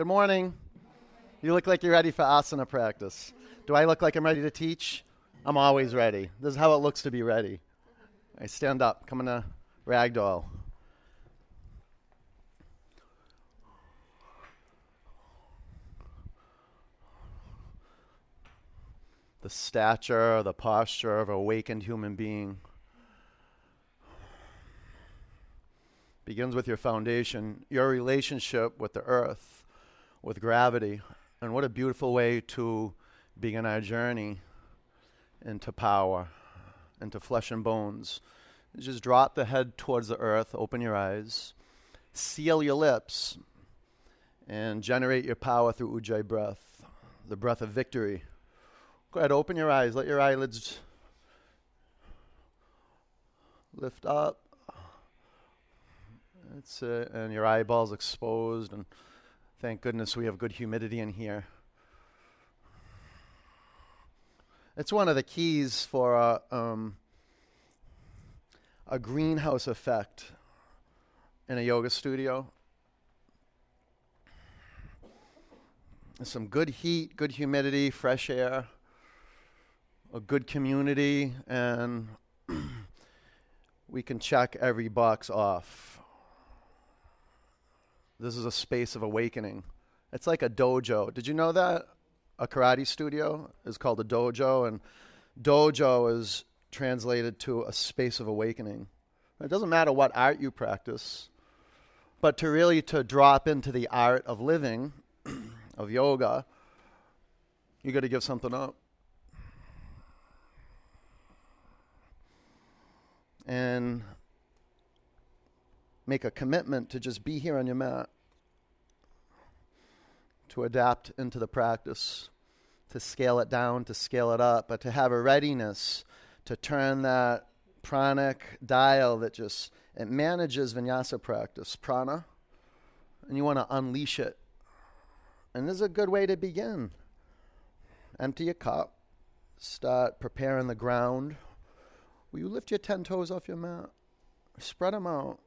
Good morning. You look like you're ready for asana practice. Do I look like I'm ready to teach? I'm always ready. This is how it looks to be ready. I stand up, come in a ragdoll. The stature, the posture of an awakened human being. begins with your foundation, your relationship with the earth, with gravity. And what a beautiful way to begin our journey into power, into flesh and bones. Just drop the head towards the earth, open your eyes, seal your lips, and generate your power through Ujjayi breath, the breath of victory. Go ahead, open your eyes, let your eyelids lift up. That's it. And your eyeballs exposed. And thank goodness we have good humidity in here. It's one of the keys for a, um, a greenhouse effect in a yoga studio. Some good heat, good humidity, fresh air, a good community, and we can check every box off. This is a space of awakening. It's like a dojo. Did you know that? A karate studio is called a dojo, and dojo is translated to a space of awakening. It doesn't matter what art you practice, but to really to drop into the art of living, of yoga, you got to give something up. And make a commitment to just be here on your mat, to adapt into the practice, to scale it down, to scale it up, but to have a readiness to turn that pranic dial that just it manages vinyasa practice, prana, and you want to unleash it. And this is a good way to begin. Empty your cup, start preparing the ground. Will you lift your 10 toes off your mat? Spread them out.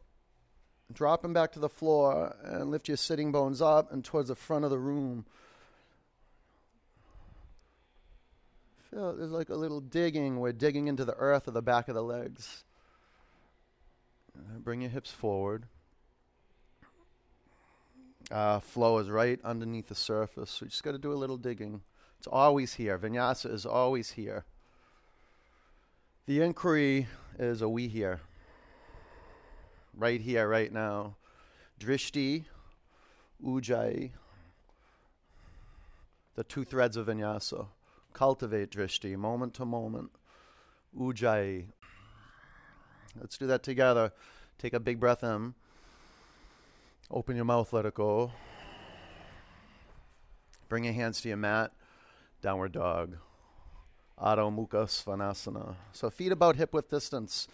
Drop them back to the floor and lift your sitting bones up and towards the front of the room. Feel there's like a little digging. We're digging into the earth of the back of the legs. Bring your hips forward. Uh, flow is right underneath the surface. We just got to do a little digging. It's always here. Vinyasa is always here. The inquiry is a we here right here, right now. Drishti, Ujjayi, the two threads of vinyasa. Cultivate drishti, moment to moment. Ujjayi. Let's do that together. Take a big breath in. Open your mouth, let it go. Bring your hands to your mat. Downward dog. Adho Mukha Svanasana. So feet about hip width distance.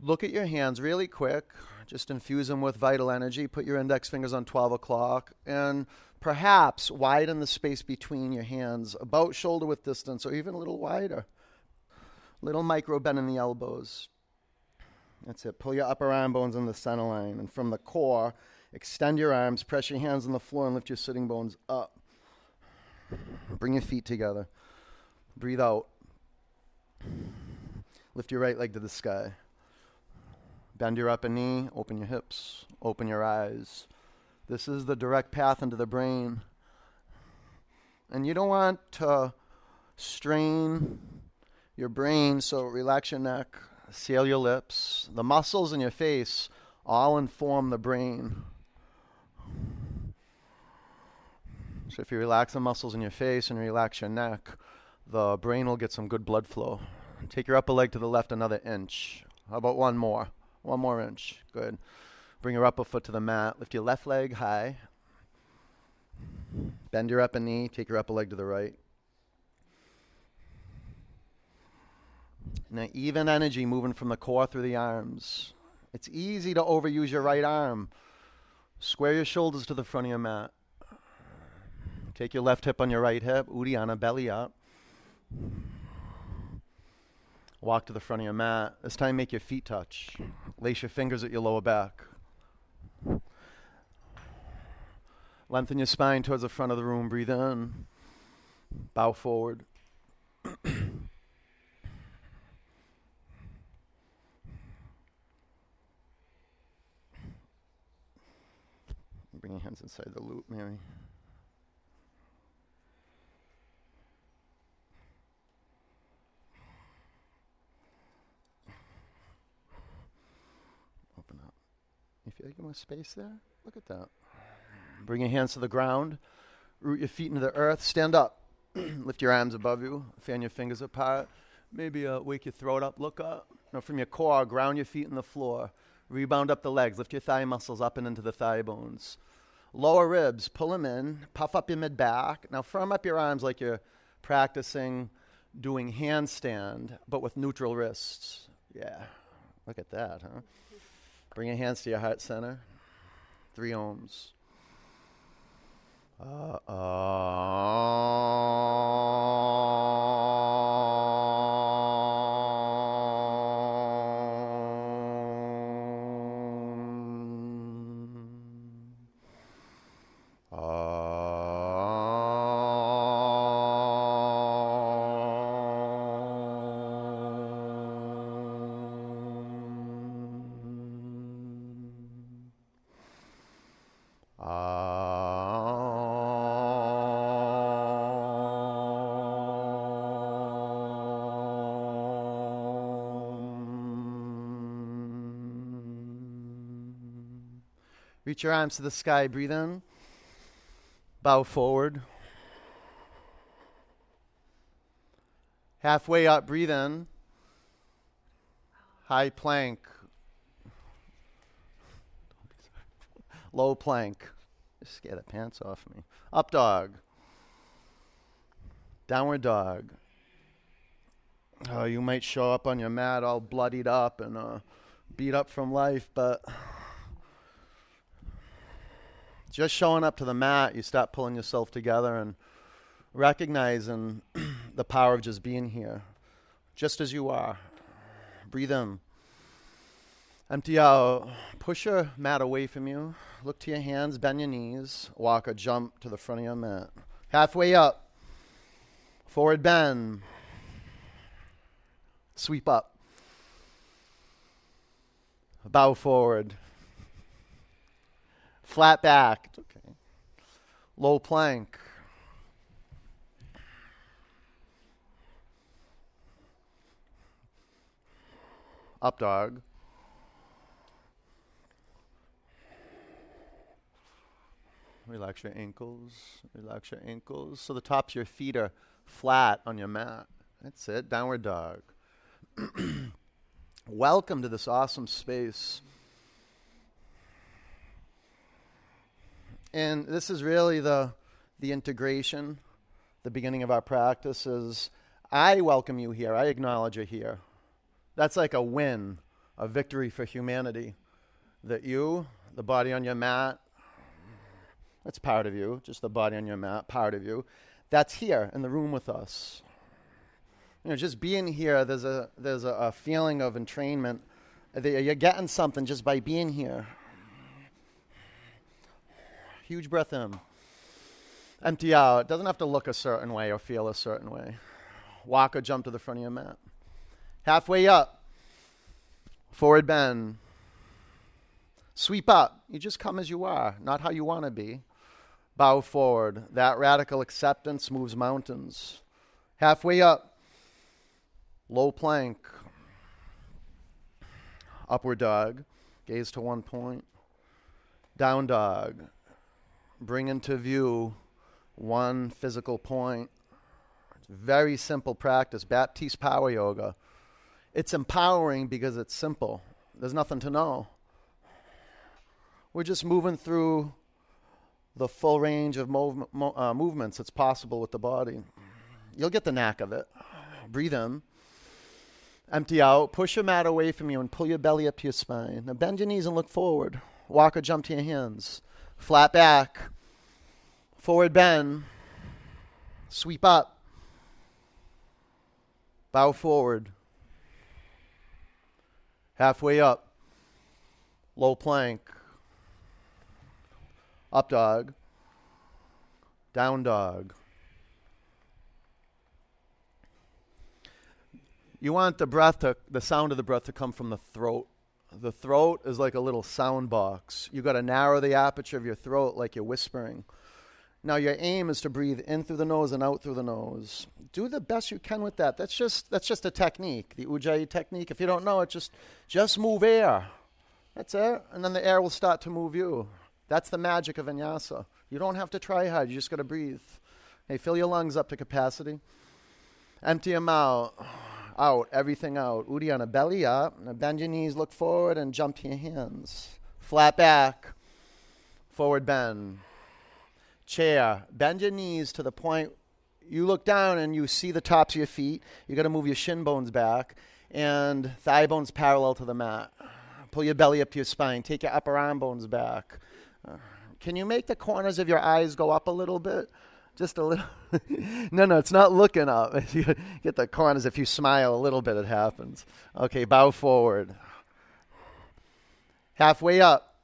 Look at your hands really quick. Just infuse them with vital energy. Put your index fingers on 12 o'clock and perhaps widen the space between your hands about shoulder width distance or even a little wider. Little micro bend in the elbows. That's it. Pull your upper arm bones in the center line. And from the core, extend your arms, press your hands on the floor, and lift your sitting bones up. Bring your feet together. Breathe out. Lift your right leg to the sky. Bend your upper knee, open your hips, open your eyes. This is the direct path into the brain. And you don't want to strain your brain, so relax your neck, seal your lips. The muscles in your face all inform the brain. So if you relax the muscles in your face and relax your neck, the brain will get some good blood flow. Take your upper leg to the left another inch. How about one more? One more inch. Good. Bring your upper foot to the mat. Lift your left leg high. Bend your upper knee. Take your upper leg to the right. Now, even energy moving from the core through the arms. It's easy to overuse your right arm. Square your shoulders to the front of your mat. Take your left hip on your right hip. Uddiyana, belly up. Walk to the front of your mat. This time, to make your feet touch. Lace your fingers at your lower back. Lengthen your spine towards the front of the room. Breathe in. Bow forward. Bring your hands inside the loop, Mary. Like you space there? Look at that. Bring your hands to the ground. Root your feet into the earth. Stand up. Lift your arms above you. Fan your fingers apart. Maybe uh, wake your throat up. Look up. Now from your core, ground your feet in the floor. Rebound up the legs. Lift your thigh muscles up and into the thigh bones. Lower ribs. Pull them in. Puff up your mid back. Now firm up your arms like you're practicing doing handstand, but with neutral wrists. Yeah. Look at that, huh? Bring your hands to your heart center. Three oms. Uh, Reach your arms to the sky. Breathe in. Bow forward. Halfway up, breathe in. High plank. Low plank. Just scare the pants off me. Up dog. Downward dog. Oh, you might show up on your mat all bloodied up and uh, beat up from life, but just showing up to the mat, you start pulling yourself together and recognizing the power of just being here, just as you are. Breathe in. Empty out. Push your mat away from you. Look to your hands, bend your knees. Walk or jump to the front of your mat. Halfway up. Forward bend. Sweep up. Bow forward. Flat back. It's okay. Low plank. Up dog. Relax your ankles. Relax your ankles. So the tops of your feet are flat on your mat. That's it. Downward dog. Welcome to this awesome space. And this is really the, the integration, the beginning of our practice is I welcome you here. I acknowledge you here. That's like a win, a victory for humanity. That you, the body on your mat, that's part of you, just the body on your mat, part of you, that's here in the room with us. You know, just being here, there's a, there's a, a feeling of entrainment. You're getting something just by being here. Huge breath in. Empty out. It doesn't have to look a certain way or feel a certain way. Walk or jump to the front of your mat. Halfway up. Forward bend. Sweep up. You just come as you are, not how you want to be. Bow forward. That radical acceptance moves mountains. Halfway up. Low plank. Upward dog. Gaze to one point. Down dog bring into view one physical point. It's very simple practice, Baptiste Power Yoga. It's empowering because it's simple. There's nothing to know. We're just moving through the full range of mov- mo- uh, movements that's possible with the body. You'll get the knack of it. Breathe in. Empty out. Push your mat away from you and pull your belly up to your spine. Now bend your knees and look forward. Walk or jump to your hands flat back, forward bend, sweep up, bow forward, halfway up, low plank, up dog, Down dog. You want the breath to, the sound of the breath to come from the throat. The throat is like a little sound box. You've got to narrow the aperture of your throat like you're whispering. Now your aim is to breathe in through the nose and out through the nose. Do the best you can with that. That's just that's just a technique, the ujjayi technique. If you don't know it, just just move air. That's it, and then the air will start to move you. That's the magic of vinyasa. You don't have to try hard. You just got to breathe. Hey, fill your lungs up to capacity. Empty them out out, everything out. Uddiyana, belly up. Bend your knees, look forward, and jump to your hands. Flat back, forward bend. Chair, bend your knees to the point you look down and you see the tops of your feet. You got to move your shin bones back and thigh bones parallel to the mat. Pull your belly up to your spine. Take your upper arm bones back. Can you make the corners of your eyes go up a little bit? Just a little. no, no, it's not looking up. you get the corners. If you smile a little bit, it happens. Okay, bow forward. Halfway up,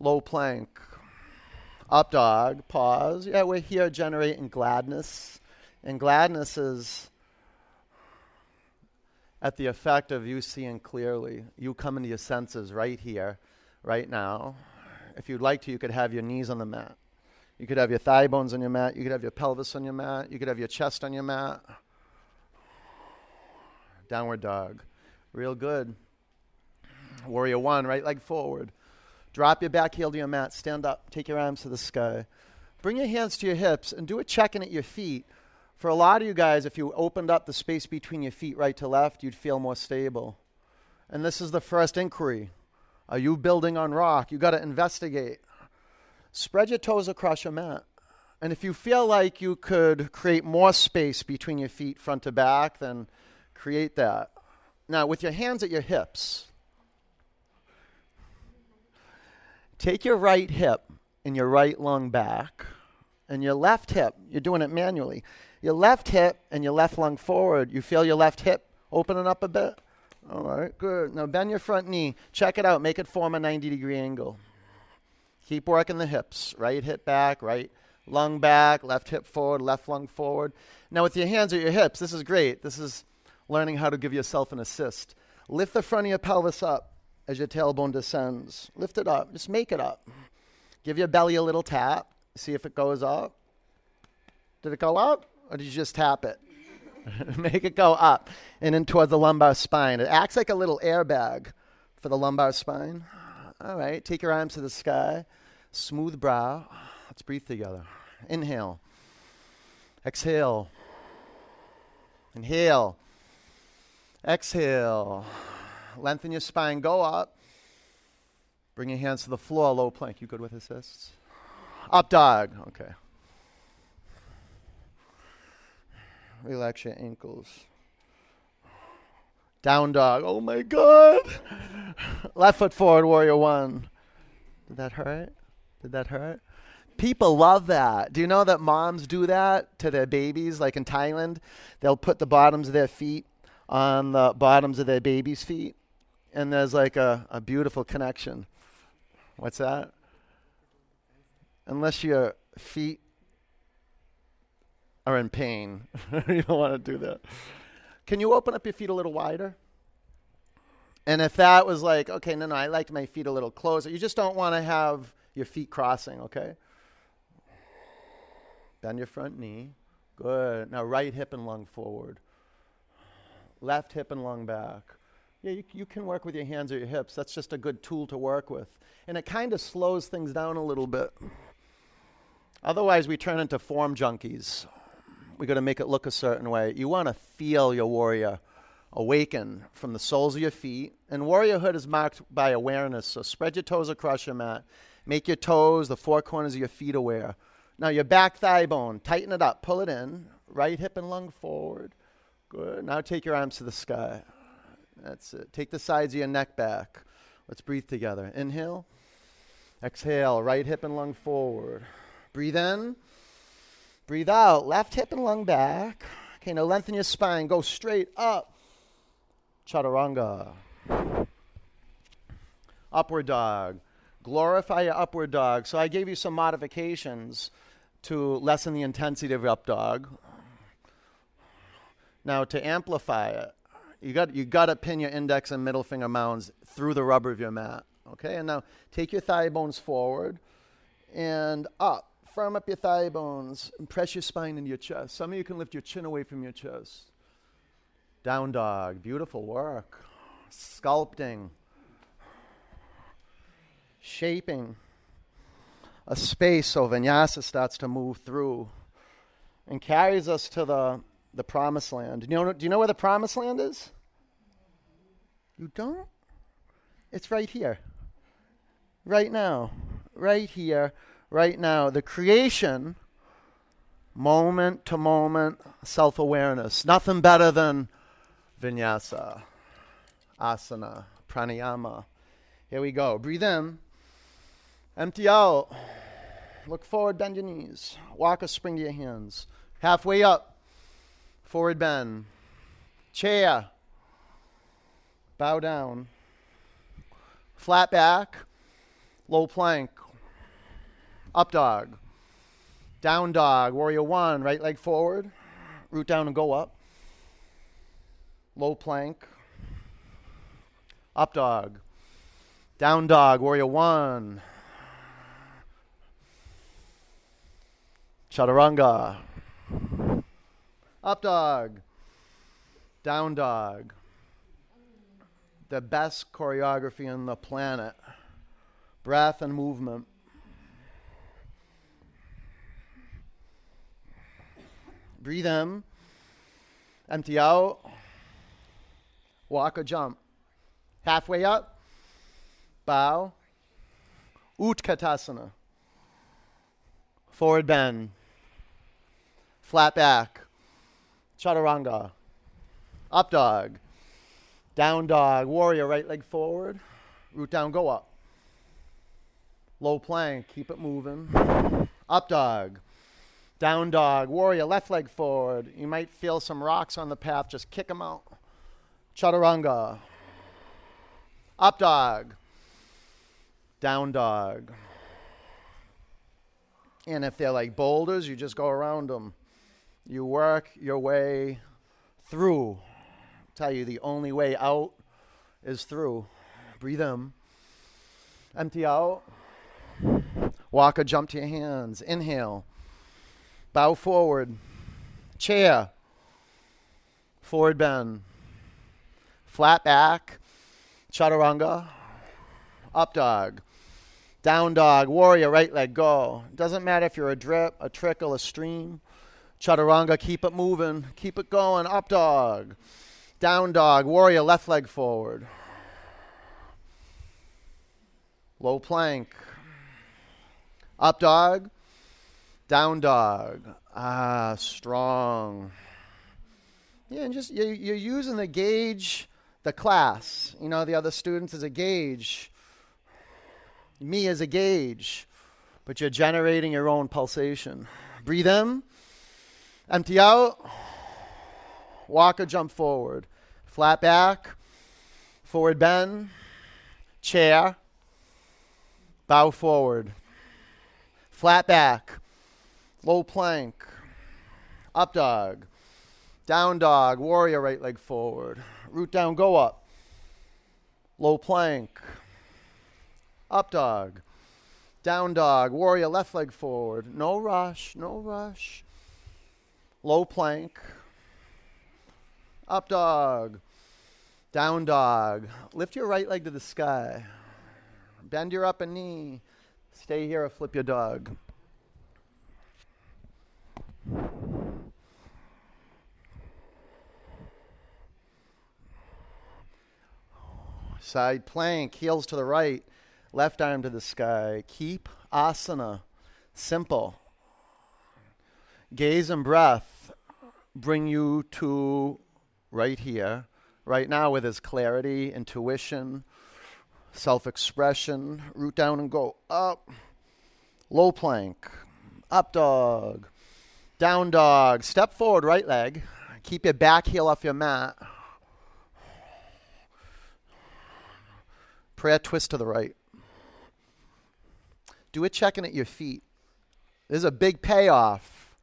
low plank. Up dog, pause. Yeah, we're here generating gladness. And gladness is at the effect of you seeing clearly. You come into your senses right here, right now. If you'd like to, you could have your knees on the mat. You could have your thigh bones on your mat. You could have your pelvis on your mat. You could have your chest on your mat. Downward dog. Real good. Warrior one, right leg forward. Drop your back heel to your mat. Stand up. Take your arms to the sky. Bring your hands to your hips and do a check in at your feet. For a lot of you guys, if you opened up the space between your feet right to left, you'd feel more stable. And this is the first inquiry. Are you building on rock? You got to investigate. Spread your toes across your mat. And if you feel like you could create more space between your feet, front to back, then create that. Now, with your hands at your hips, take your right hip and your right lung back, and your left hip, you're doing it manually. Your left hip and your left lung forward. You feel your left hip opening up a bit? All right, good. Now bend your front knee. Check it out. Make it form a 90 degree angle. Keep working the hips. Right hip back, right lung back, left hip forward, left lung forward. Now, with your hands at your hips, this is great. This is learning how to give yourself an assist. Lift the front of your pelvis up as your tailbone descends. Lift it up. Just make it up. Give your belly a little tap. See if it goes up. Did it go up? Or did you just tap it? make it go up and in towards the lumbar spine. It acts like a little airbag for the lumbar spine. All right, take your arms to the sky. Smooth brow. Let's breathe together. Inhale. Exhale. Inhale. Exhale. Lengthen your spine. Go up. Bring your hands to the floor. Low plank. You good with assists? Up dog. Okay. Relax your ankles. Down dog. Oh my God. Left foot forward, warrior one. Did that hurt? Did that hurt? People love that. Do you know that moms do that to their babies? Like in Thailand, they'll put the bottoms of their feet on the bottoms of their babies' feet, and there's like a, a beautiful connection. What's that? Unless your feet are in pain, you don't want to do that. Can you open up your feet a little wider? And if that was like, okay, no, no, I like my feet a little closer, you just don't want to have your feet crossing, okay? Bend your front knee. Good. Now, right hip and lung forward. Left hip and lung back. Yeah, you, you can work with your hands or your hips. That's just a good tool to work with. And it kind of slows things down a little bit. Otherwise, we turn into form junkies. We got to make it look a certain way. You want to feel your warrior awaken from the soles of your feet. And warriorhood is marked by awareness. So spread your toes across your mat. Make your toes, the four corners of your feet aware. Now your back thigh bone, tighten it up, pull it in. Right hip and lung forward. Good. Now take your arms to the sky. That's it. Take the sides of your neck back. Let's breathe together. Inhale. Exhale. Right hip and lung forward. Breathe in. Breathe out. Left hip and lung back. Okay, now lengthen your spine. Go straight up. Chaturanga. Upward dog. Glorify your upward dog. So I gave you some modifications to lessen the intensity of up dog. Now to amplify it, you got you got to pin your index and middle finger mounds through the rubber of your mat. Okay, and now take your thigh bones forward and up. Firm up your thigh bones and press your spine into your chest. Some of you can lift your chin away from your chest. Down dog, beautiful work. Sculpting, shaping a space so vinyasa starts to move through and carries us to the, the promised land. Do you, know, do you know where the promised land is? You don't? It's right here. Right now. Right here. Right now. The creation, moment to moment self awareness. Nothing better than vinyasa, asana, pranayama. Here we go. Breathe in. Empty out. Look forward, bend your knees. Walk a spring to your hands. Halfway up. Forward bend. Chair. Bow down. Flat back. Low plank. Up dog. Down dog. Warrior one. Right leg forward. Root down and go up. Low plank. Up dog. Down dog. Warrior one. Chaturanga. Up dog. Down dog. The best choreography on the planet. Breath and movement. Breathe in. Empty out. Walk or jump. Halfway up. Bow. Utkatasana. Forward bend flat back, chaturanga, up dog, down dog, warrior, right leg forward, root down, go up. Low plank, keep it moving. Up dog, down dog, warrior, left leg forward. You might feel some rocks on the path, just kick them out. Chaturanga, up dog, down dog. And if they're like boulders, you just go around them. You work your way through. I'll tell you, the only way out is through. Breathe in. Empty out. Walk or jump to your hands. Inhale. Bow forward. Chair. Forward bend. Flat back. Chaturanga. Up dog. Down dog. Warrior. Right leg. Go. Doesn't matter if you're a drip, a trickle, a stream. Chaturanga, keep it moving, keep it going. Up dog, down dog, warrior, left leg forward. Low plank. Up dog, down dog. Ah, strong. Yeah, and just you're, using the gauge, the class. You know, the other students as a gauge. Me as a gauge. But you're generating your own pulsation. Breathe in. Empty out. Walk or jump forward. Flat back. Forward bend. Chair. Bow forward. Flat back. Low plank. Up dog. Down dog. Warrior right leg forward. Root down, go up. Low plank. Up dog. Down dog. Warrior left leg forward. No rush. No rush low plank, up dog, down dog. Lift your right leg to the sky. Bend your upper knee. Stay here or flip your dog. Side plank, heels to the right, left arm to the sky. Keep asana simple gaze and breath bring you to right here, right now, with his clarity, intuition, self expression. Root down and go up. Low plank. Up dog. Down dog. Step forward, right leg. Keep your back heel off your mat. Prayer twist to the right. Do it checking at your feet. There's a big payoff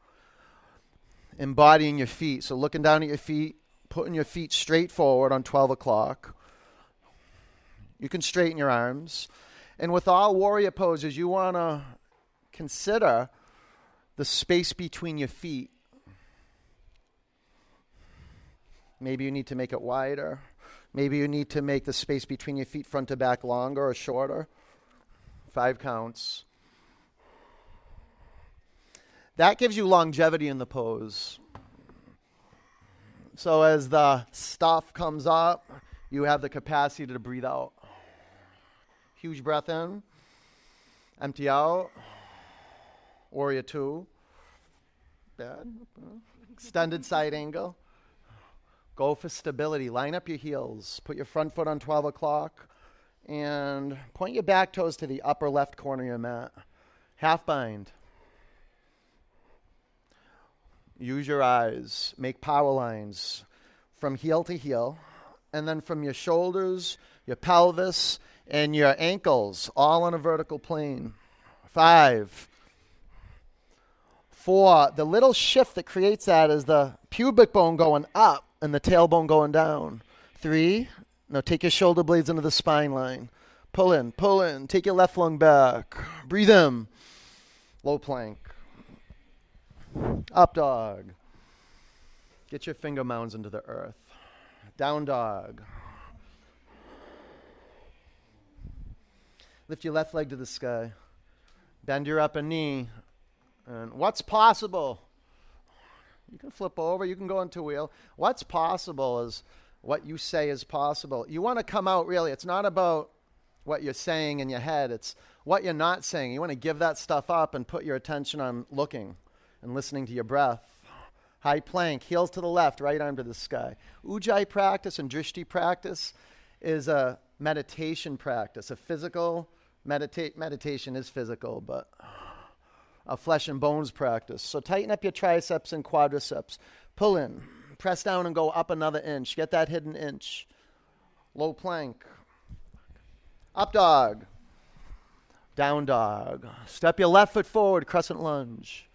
embodying your feet. So looking down at your feet, putting your feet straight forward on 12 o'clock. You can straighten your arms. And with all warrior poses, you want to consider the space between your feet. Maybe you need to make it wider. Maybe you need to make the space between your feet front to back longer or shorter. Five counts. That gives you longevity in the pose. So as the stuff comes up, you have the capacity to breathe out. Huge breath in, empty out. Warrior two. Bad. Extended side angle. Go for stability. Line up your heels. Put your front foot on 12 o'clock and point your back toes to the upper left corner of your mat. Half bind. Use your eyes. Make power lines from heel to heel. And then from your shoulders, your pelvis, and your ankles, all on a vertical plane. Five. Four. The little shift that creates that is the pubic bone going up and the tailbone going down. Three. Now take your shoulder blades into the spine line. Pull in, pull in. Take your left lung back. Breathe in. Low plank. Up dog. Get your finger mounds into the earth. Down dog. Lift your left leg to the sky. Bend your upper knee. And what's possible? You can flip over, you can go into wheel. What's possible is what you say is possible. You want to come out really, it's not about what you're saying in your head, it's what you're not saying. You want to give that stuff up and put your attention on looking and listening to your breath. High plank, heels to the left, right arm to the sky. Ujjayi practice and drishti practice is a meditation practice, a physical meditate meditation is physical, but a flesh and bones practice. So tighten up your triceps and quadriceps. Pull in, press down and go up another inch. Get that hidden inch. Low plank. Up dog. Down dog. Step your left foot forward, crescent lunge.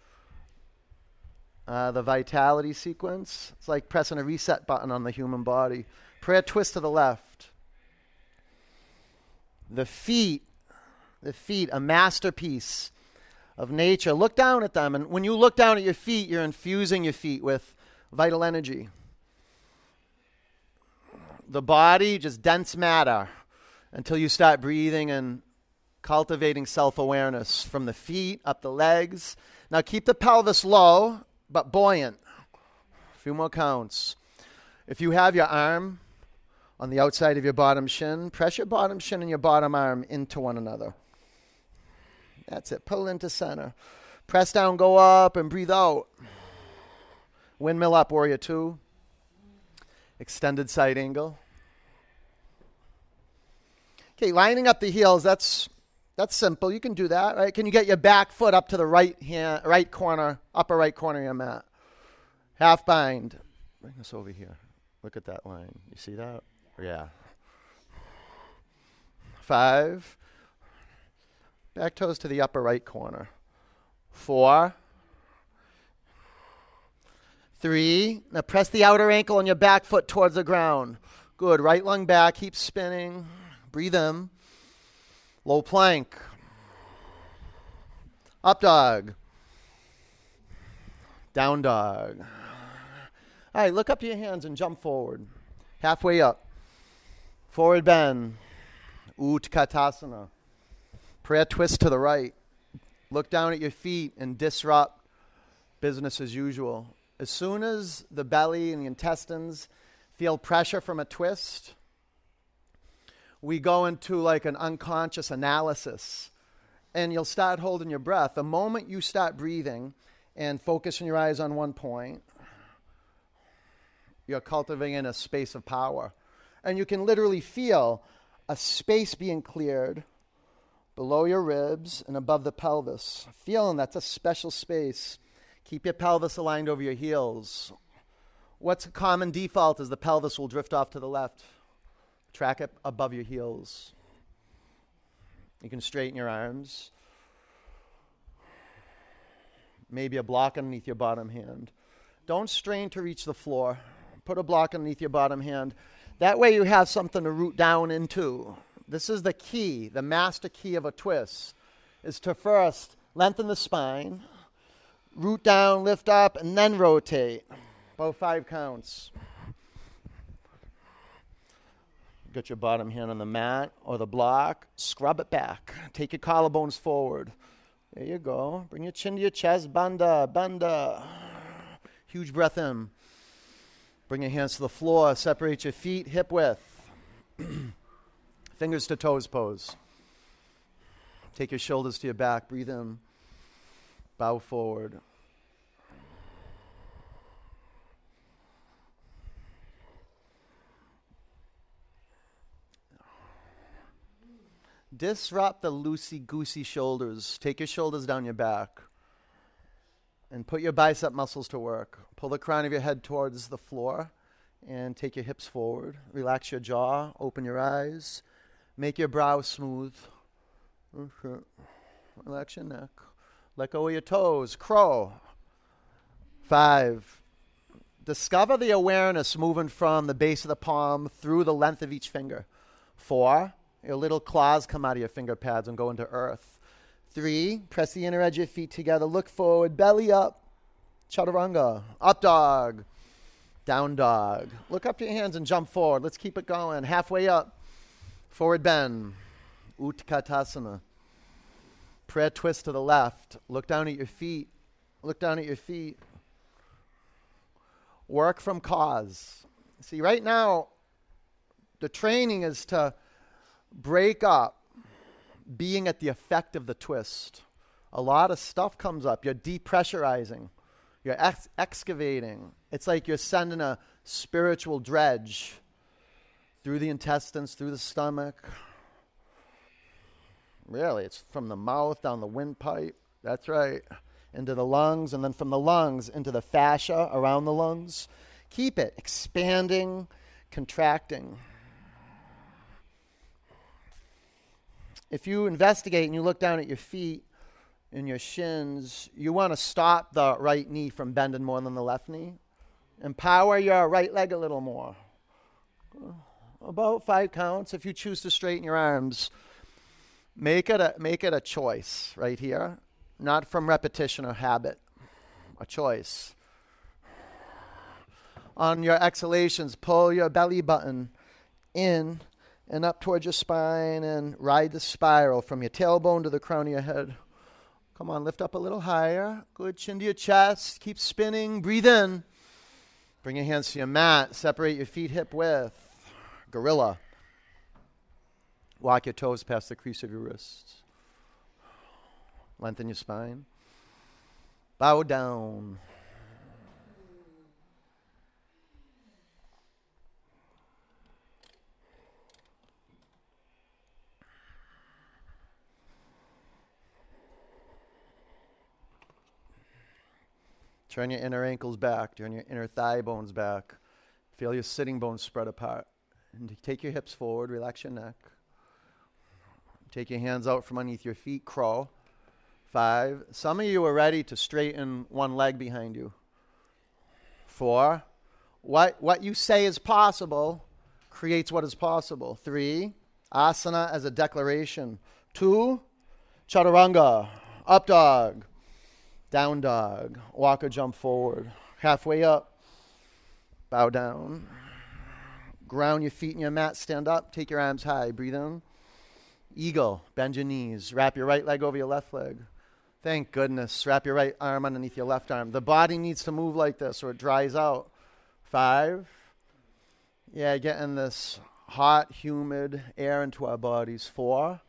Uh, the vitality sequence. It's like pressing a reset button on the human body. Prayer twist to the left. The feet, the feet, a masterpiece of nature. Look down at them. And when you look down at your feet, you're infusing your feet with vital energy. The body, just dense matter until you start breathing and cultivating self awareness from the feet up the legs. Now keep the pelvis low but buoyant. A few more counts. If you have your arm on the outside of your bottom shin, press your bottom shin and your bottom arm into one another. That's it. Pull into center. Press down, go up, and breathe out. Windmill up, warrior two. Extended side angle. Okay, lining up the heels, that's that's simple. You can do that, right? Can you get your back foot up to the right hand, right corner, upper right corner of your mat? Half bind. Bring this over here. Look at that line. You see that? Yeah. Five. Back toes to the upper right corner. Four. Three. Now press the outer ankle on your back foot towards the ground. Good. Right lung back. Keep spinning. Breathe in. Low plank. Up dog. Down dog. All right, look up to your hands and jump forward. Halfway up. Forward bend. Utkatasana. Prayer twist to the right. Look down at your feet and disrupt business as usual. As soon as the belly and the intestines feel pressure from a twist, we go into like an unconscious analysis and you'll start holding your breath. The moment you start breathing and focusing your eyes on one point, you're cultivating a space of power. And you can literally feel a space being cleared below your ribs and above the pelvis. Feeling that's a special space. Keep your pelvis aligned over your heels. What's a common default is the pelvis will drift off to the left. Track it above your heels. You can straighten your arms. maybe a block underneath your bottom hand. Don't strain to reach the floor. Put a block underneath your bottom hand. That way you have something to root down into. This is the key, the master key of a twist, is to first lengthen the spine, root down, lift up, and then rotate. About five counts. Get your bottom hand on the mat or the block. Scrub it back. Take your collarbones forward. There you go. Bring your chin to your chest. Banda, banda. Huge breath in. Bring your hands to the floor. Separate your feet hip width. Fingers to toes pose. Take your shoulders to your back. Breathe in. Bow forward. Disrupt the loosey goosey shoulders. Take your shoulders down your back and put your bicep muscles to work. Pull the crown of your head towards the floor and take your hips forward. Relax your jaw, open your eyes, make your brow smooth. Okay. Relax your neck. Let go of your toes. Crow. Five. Discover the awareness moving from the base of the palm through the length of each finger. Four. Your little claws come out of your finger pads and go into earth. Three, press the inner edge of your feet together. Look forward, belly up. Chaturanga. Up dog. Down dog. Look up to your hands and jump forward. Let's keep it going. Halfway up. Forward bend. Utkatasana. Prayer twist to the left. Look down at your feet. Look down at your feet. Work from cause. See, right now, the training is to break up being at the effect of the twist. A lot of stuff comes up. You're depressurizing, you're ex- excavating. It's like you're sending a spiritual dredge through the intestines, through the stomach. Really, it's from the mouth down the windpipe. That's right. Into the lungs, and then from the lungs into the fascia around the lungs. Keep it expanding, contracting. if you investigate and you look down at your feet and your shins, you want to stop the right knee from bending more than the left knee. Empower your right leg a little more. About five counts. If you choose to straighten your arms, make it a, make it a choice right here, not from repetition or habit. A choice. On your exhalations, pull your belly button in and up towards your spine and ride the spiral from your tailbone to the crown of your head. Come on, lift up a little higher. Good chin to your chest. Keep spinning. Breathe in. Bring your hands to your mat. Separate your feet hip width. Gorilla. Walk your toes past the crease of your wrists. Lengthen your spine. Bow down. Turn your inner ankles back. Turn your inner thigh bones back. Feel your sitting bones spread apart. And take your hips forward. Relax your neck. Take your hands out from underneath your feet. Crawl. Five. Some of you are ready to straighten one leg behind you. Four. What, what you say is possible creates what is possible. Three. Asana as a declaration. Two. Chaturanga. Up dog. Down dog. Walk or jump forward. Halfway up. Bow down. Ground your feet in your mat. Stand up. Take your arms high. Breathe in. Eagle. Bend your knees. Wrap your right leg over your left leg. Thank goodness. Wrap your right arm underneath your left arm. The body needs to move like this or it dries out. Five. Yeah, getting this hot, humid air into our bodies. Four.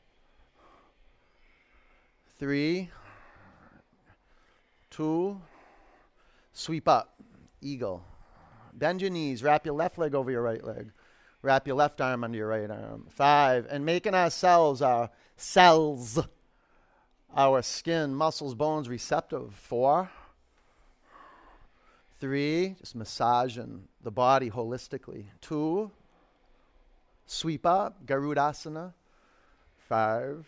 Three two, sweep up, eagle. Bend your knees, wrap your left leg over your right leg, wrap your left arm under your right arm. Five, and making ourselves, our cells, our skin, muscles, bones receptive. Four, three, just massaging the body holistically. Two, sweep up, Garudasana. Five,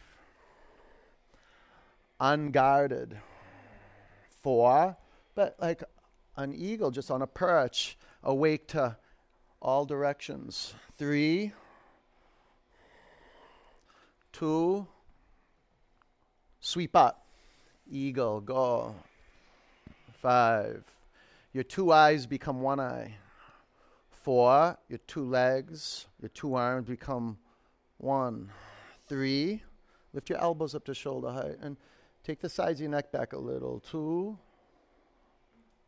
unguarded Four, but like an eagle just on a perch, awake to all directions. Three, two, sweep up, eagle, go. Five, your two eyes become one eye. Four, your two legs, your two arms become one. Three, lift your elbows up to shoulder height and take the sides of your neck back a little. Two,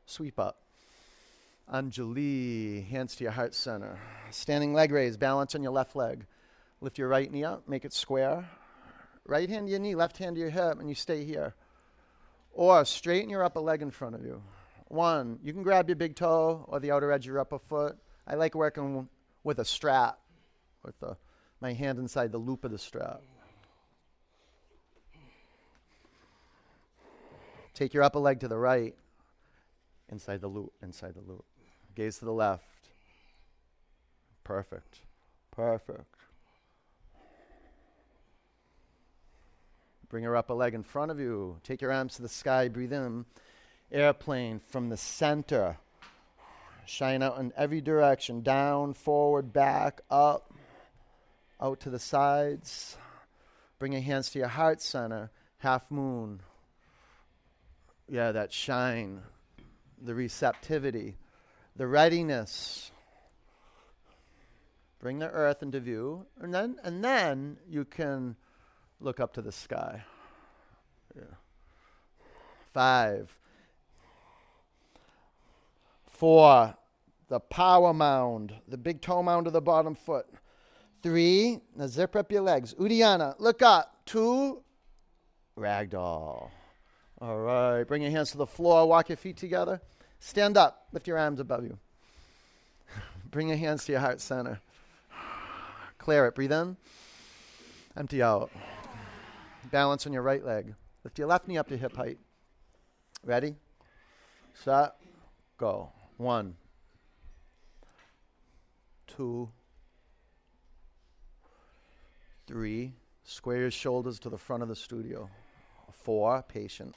sweep up. Anjali, hands to your heart center. Standing leg raise, balance on your left leg. Lift your right knee up, make it square. Right hand to your knee, left hand to your hip, and you stay here. Or straighten your upper leg in front of you. One, you can grab your big toe or the outer edge of your upper foot. I like working with a strap, with the, my hand inside the loop of the strap. Take your upper leg to the right, inside the loop, inside the loop. Gaze to the left. Perfect. Perfect. Bring your upper leg in front of you. Take your arms to the sky. Breathe in. Airplane from the center. Shine out in every direction down, forward, back, up, out to the sides. Bring your hands to your heart center. Half moon. Yeah, that shine, the receptivity, the readiness. Bring the earth into view, and then and then you can look up to the sky. Yeah. Five. Four, the power mound, the big toe mound of the bottom foot. Three, now zip up your legs. Uddiyana, look up. Two, ragdoll. All right, bring your hands to the floor, walk your feet together. Stand up, lift your arms above you. bring your hands to your heart center. Clear it, breathe in, empty out. Balance on your right leg. Lift your left knee up to hip height. Ready? Set. Go. One. Two. Three. Square your shoulders to the front of the studio. Four. Patient.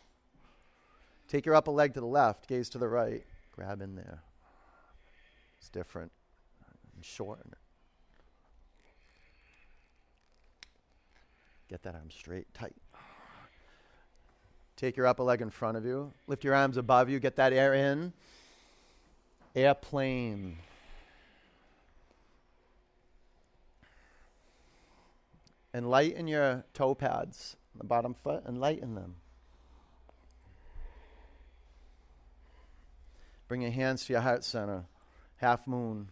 Take your upper leg to the left, gaze to the right. Grab in there. It's different. And shorten it. Get that arm straight, tight. Take your upper leg in front of you. Lift your arms above you. Get that air in. Airplane. And lighten your toe pads, the bottom foot, and lighten them. Bring your hands to your heart center. Half moon.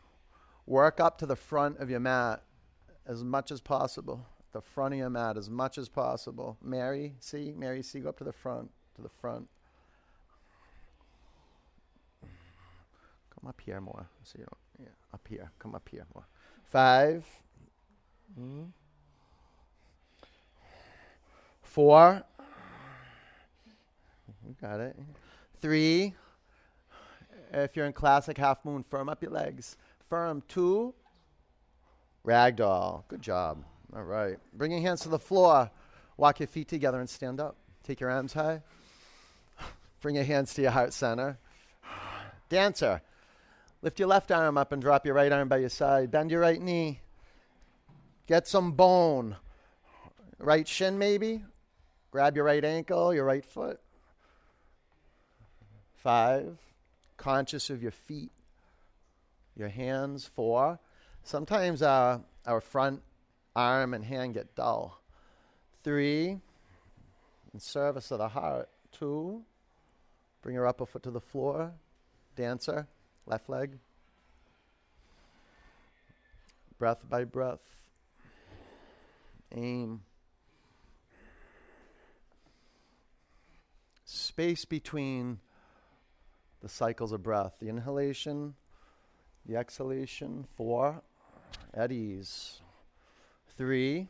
Work up to the front of your mat as much as possible the front of your mat as much as possible. Mary, see? Mary, see? Go up to the front, to the front. Come up here more. See, yeah, up here. Come up here more. Five. Mm. Four. You got it. Three. If you're in classic half moon, firm up your legs. Firm. Two. Ragdoll. Good job. All right. Bring your hands to the floor. Walk your feet together and stand up. Take your arms high. Bring your hands to your heart center. Dancer. Lift your left arm up and drop your right arm by your side. Bend your right knee. Get some bone. Right shin, maybe. Grab your right ankle, your right foot. Five. Conscious of your feet, your hands. Four. Sometimes uh, our front arm and hand get dull. Three, in service of the heart. Two, bring your upper foot to the floor. Dancer, left leg. Breath by breath. Aim. Space between the cycles of breath. The inhalation, the exhalation. Four, at ease. Three,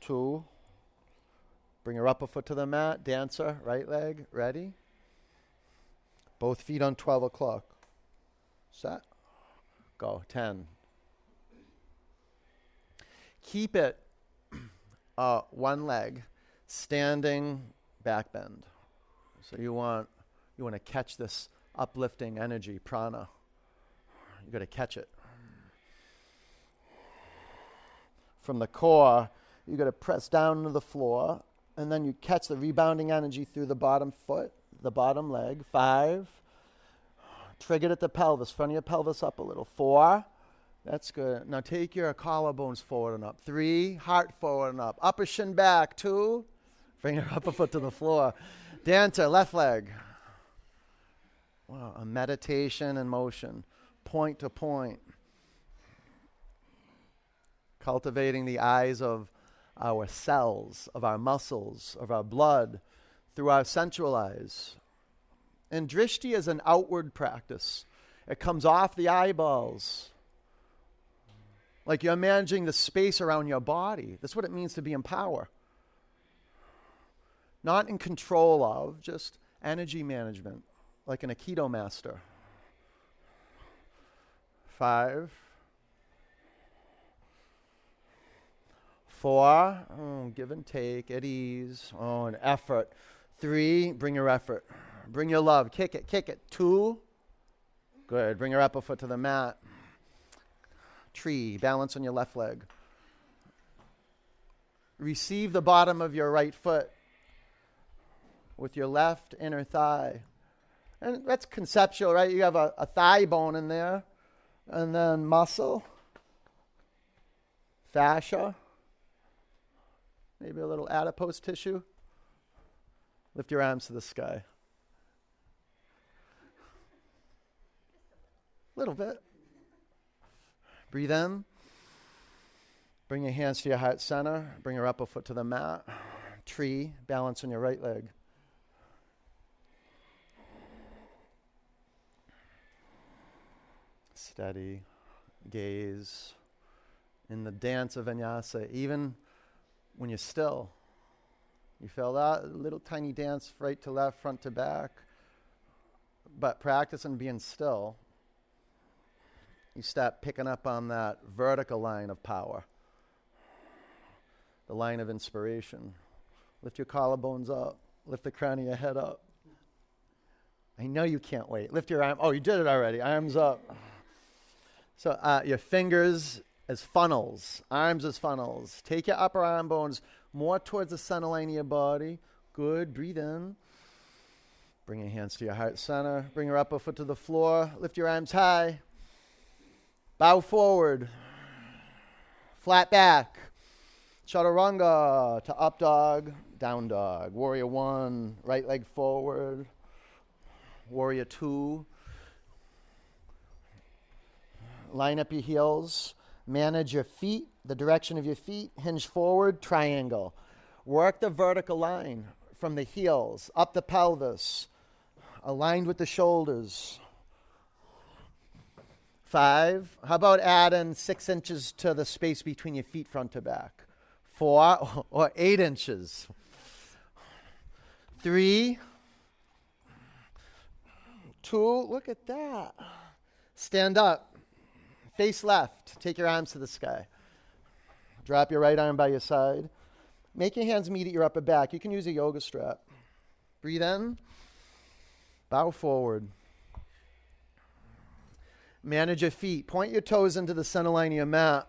two, bring your upper foot to the mat, dancer, right leg, ready. Both feet on 12 o'clock. Set, go, 10. Keep it uh, one leg, standing back bend. So you want you want to catch this uplifting energy, prana. You got to catch it. From the core, you got to press down to the floor, and then you catch the rebounding energy through the bottom foot, the bottom leg. Five. Triggered at the pelvis, front of your pelvis up a little. Four. That's good. Now take your collarbones forward and up. Three, heart forward and up. Upper shin back. Two, bring your upper foot to the floor. Dancer, left leg. A meditation in motion, point to point. Cultivating the eyes of our cells, of our muscles, of our blood, through our sensual eyes. And drishti is an outward practice, it comes off the eyeballs. Like you're managing the space around your body. That's what it means to be in power. Not in control of, just energy management, like an Aikido master. Five. Four, oh, give and take, at ease. Oh, an effort. Three, bring your effort. Bring your love. Kick it, kick it. Two, good. Bring your upper foot to the mat. Tree, balance on your left leg. Receive the bottom of your right foot with your left inner thigh. And that's conceptual, right? You have a, a thigh bone in there, and then muscle, fascia maybe a little adipose tissue. Lift your arms to the sky. A little bit. Breathe in. Bring your hands to your heart center. Bring your upper foot to the mat. Tree, balance on your right leg. Steady gaze in the dance of vinyasa, even when you're still. You feel that little tiny dance right to left, front to back. But practicing being still, you start picking up on that vertical line of power, the line of inspiration. Lift your collarbones up, lift the crown of your head up. I know you can't wait. Lift your arm. Oh, you did it already. Arms up. So uh, your fingers as funnels, arms as funnels. Take your upper arm bones more towards the center line of your body. Good. Breathe in. Bring your hands to your heart center. Bring your upper foot to the floor. Lift your arms high. Bow forward. Flat back. Chaturanga to up dog, down dog. Warrior one, right leg forward. Warrior two. Line up your heels. Manage your feet, the direction of your feet, hinge forward, triangle. Work the vertical line from the heels up the pelvis, aligned with the shoulders. Five. How about adding six inches to the space between your feet, front to back? Four or eight inches. Three. Two. Look at that. Stand up. Face left. Take your arms to the sky. Drop your right arm by your side. Make your hands meet at your upper back. You can use a yoga strap. Breathe in. Bow forward. Manage your feet. Point your toes into the center line of your mat.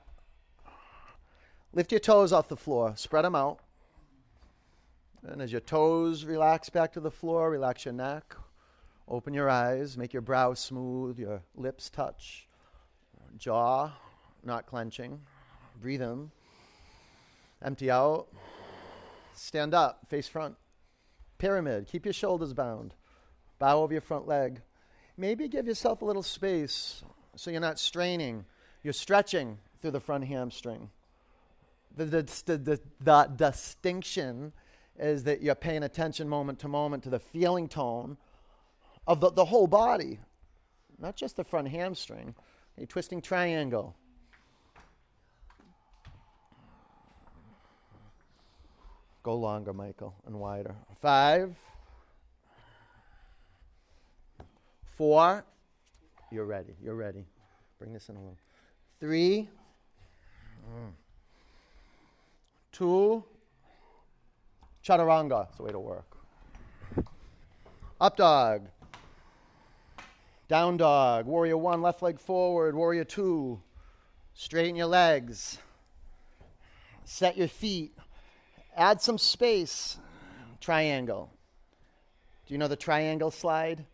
Lift your toes off the floor. Spread them out. And as your toes relax back to the floor, relax your neck. Open your eyes. Make your brow smooth. Your lips touch jaw not clenching. Breathe in. Empty out. Stand up, face front. Pyramid. Keep your shoulders bound. Bow over your front leg. Maybe give yourself a little space so you're not straining. You're stretching through the front hamstring. The, the, the, the, distinction is that you're paying attention moment to moment to the feeling tone of the, the whole body, not just the front hamstring a twisting triangle. Go longer, Michael, and wider. Five. Four. You're ready. You're ready. Bring this in a little. Three. Two. Chaturanga. It's the way to work. Up dog. Down dog. Warrior one, left leg forward. Warrior two. Straighten your legs. Set your feet. Add some space. Triangle. Do you know the triangle slide?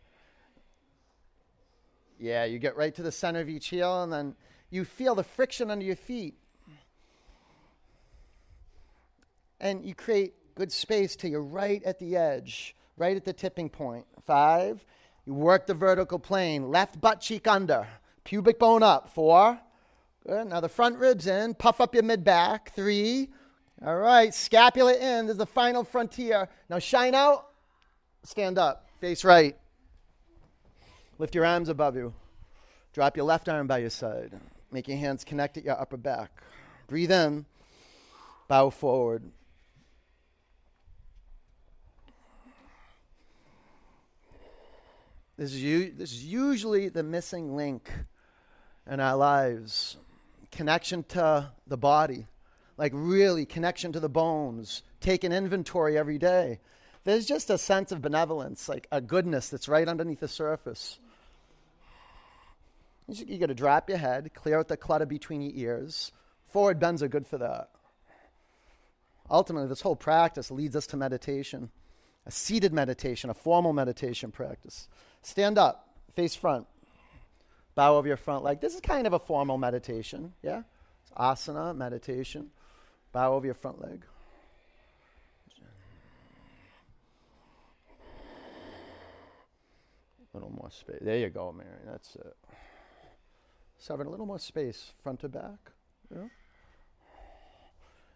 Yeah, you get right to the center of each heel and then you feel the friction under your feet. And you create good space till you're right at the edge, right at the tipping point. Five, you work the vertical plane, left butt cheek under, pubic bone up. Four, good. Now the front ribs in, puff up your mid back. Three, all right, scapula in. This is the final frontier. Now shine out, stand up, face right. Lift your arms above you. Drop your left arm by your side. Make your hands connect at your upper back. Breathe in, bow forward. This is, u- this is usually the missing link in our lives connection to the body, like really connection to the bones, taking inventory every day. There's just a sense of benevolence, like a goodness that's right underneath the surface. You, you got to drop your head, clear out the clutter between your ears. Forward bends are good for that. Ultimately, this whole practice leads us to meditation, a seated meditation, a formal meditation practice. Stand up, face front, bow over your front leg. This is kind of a formal meditation, yeah? It's asana, meditation. Bow over your front leg. A little more space. There you go, Mary. That's it. So having a little more space, front to back. Yeah.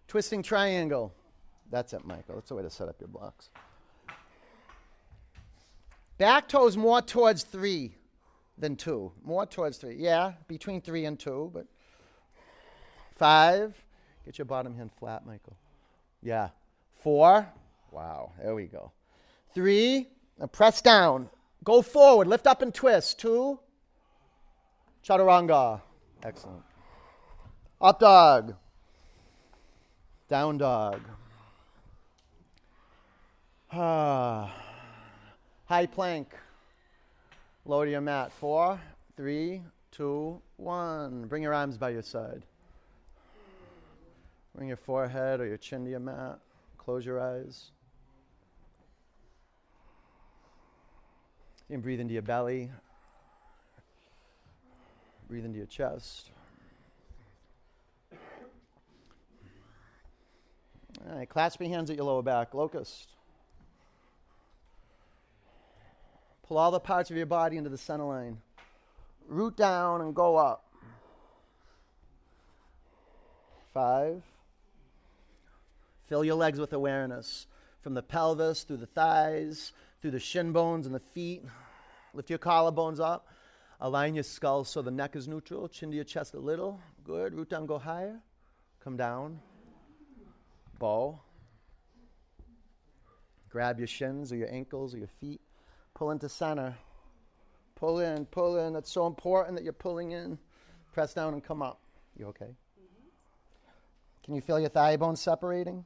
Twisting triangle. That's it, Michael. That's the way to set up your blocks. Back toes more towards three than two. More towards three. Yeah, between three and two, but five. Get your bottom hand flat, Michael. Yeah. Four. Wow. There we go. Three. Now press down. Go forward. Lift up and twist. Two. Chaturanga. Excellent. Up dog. Down dog. Ah. High plank. Lower to your mat. Four, three, two, one. Bring your arms by your side. Bring your forehead or your chin to your mat. Close your eyes. You can breathe into your belly. Breathe into your chest. All right, clasp your hands at your lower back, locust. Pull all the parts of your body into the center line. Root down and go up. Five. Fill your legs with awareness from the pelvis through the thighs, through the shin bones and the feet. Lift your collarbones up. Align your skull so the neck is neutral. Chin to your chest a little. Good. Root down, go higher. Come down. Bow. Grab your shins or your ankles or your feet. Pull into center. Pull in, pull in. That's so important that you're pulling in. Press down and come up. You okay? Mm-hmm. Can you feel your thigh bones separating?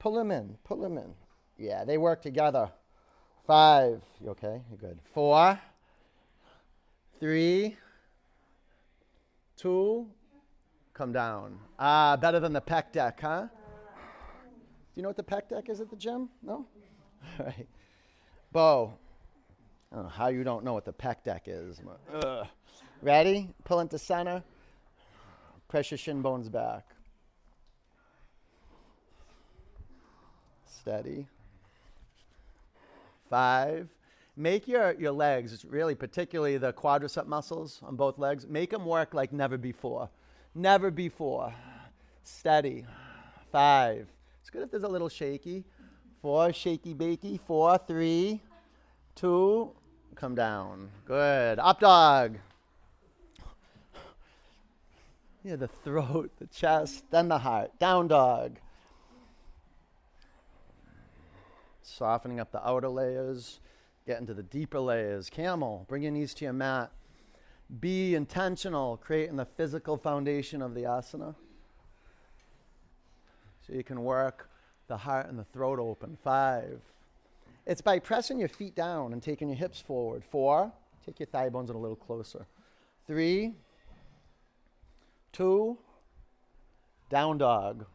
Pull them in, pull them in. Yeah, they work together. Five. You okay? You're good. Four. Three. Two. Come down. Ah, better than the pec deck, huh? Do you know what the pec deck is at the gym? No? All right. Bow. Know how you don't know what the pec deck is. Ready? Pull into center. Press your shin bones back. Steady. Five. Make your, your legs, really particularly the quadricep muscles on both legs, make them work like never before. Never before. Steady. Five. It's good if there's a little shaky. Four, shaky bakey. Four, three, two, Come down. Good. Up dog. Yeah, the throat, the chest, then the heart. Down dog. Softening up the outer layers, get into the deeper layers. Camel, bring your knees to your mat. Be intentional, creating the physical foundation of the asana. So you can work the heart and the throat open. Five. It's by pressing your feet down and taking your hips forward. Four, take your thigh bones in a little closer. Three, two, down dog.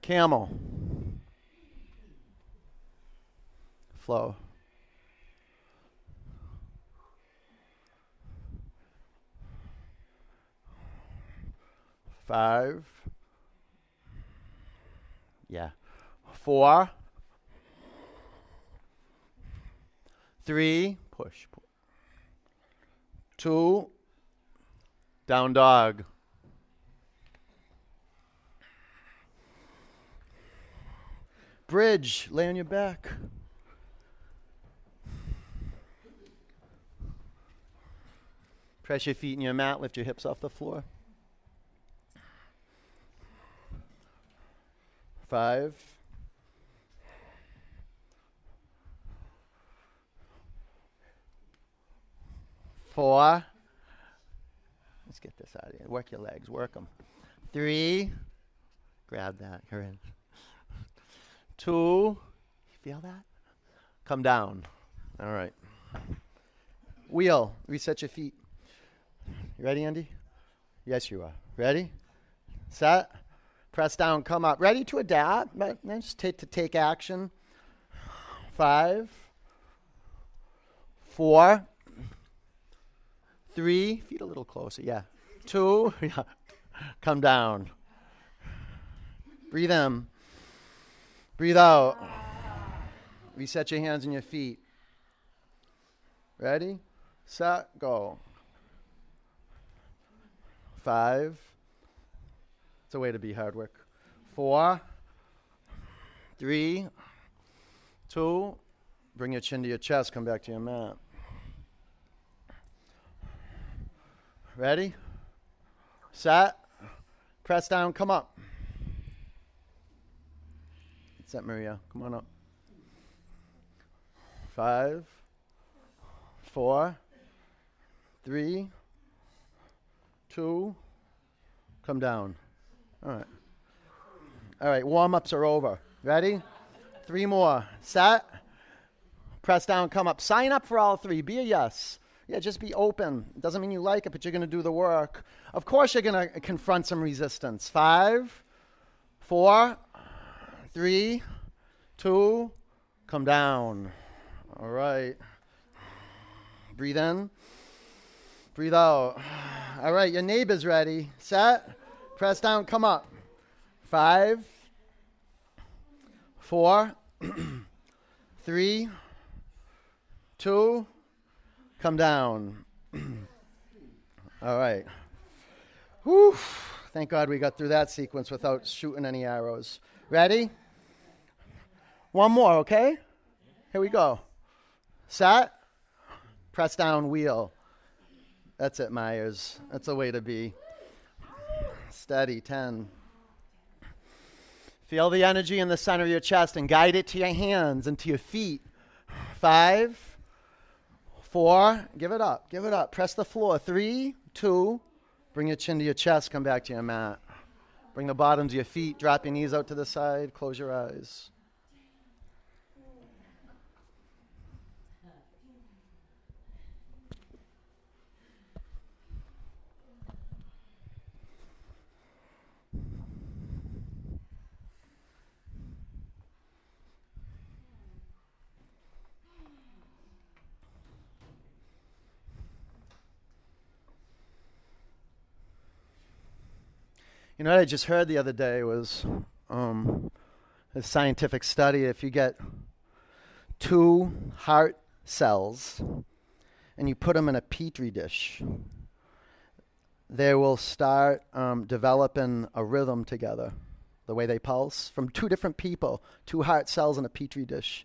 Camel. Flow. Five. Yeah. Four. Three. Push. Two. Down dog. Bridge. Lay on your back. Press your feet in your mat. Lift your hips off the floor. Five. Four. Let's get this out of here. Work your legs. Work them. Three. Grab that. Corinne. Two. You feel that? Come down. All right. Wheel. Reset your feet. You ready, Andy? Yes, you are. Ready? Set. Press down, come up. Ready to adapt, just take, to take action. Five, four, three, feet a little closer, yeah. Two, yeah. Come down. Breathe in. Breathe out. Reset your hands and your feet. Ready? Set, go. Five, it's a way to be hard work. Four, three, two, bring your chin to your chest, come back to your mat. Ready? Set. Press down, come up. Set Maria. Come on up. Five, four, three, two, come down. All right. All right, warm ups are over. Ready? Three more. Set. Press down, come up. Sign up for all three. Be a yes. Yeah, just be open. Doesn't mean you like it, but you're going to do the work. Of course, you're going to confront some resistance. Five, four, three, two, come down. All right. Breathe in. Breathe out. All right, your neighbor's ready. Set. Press down, come up. Five, four, three, two, come down. All right. Whew. Thank God we got through that sequence without shooting any arrows. Ready? One more, okay? Here we go. Set. Press down wheel. That's it, Myers. That's the way to be. Steady. 10. Feel the energy in the center of your chest and guide it to your hands and to your feet. Five, four, give it up, give it up. Press the floor. Three, two, bring your chin to your chest, come back to your mat. Bring the bottoms of your feet, drop your knees out to the side, close your eyes. You know what I just heard the other day was um, a scientific study. If you get two heart cells and you put them in a petri dish, they will start um, developing a rhythm together, the way they pulse from two different people, two heart cells in a petri dish.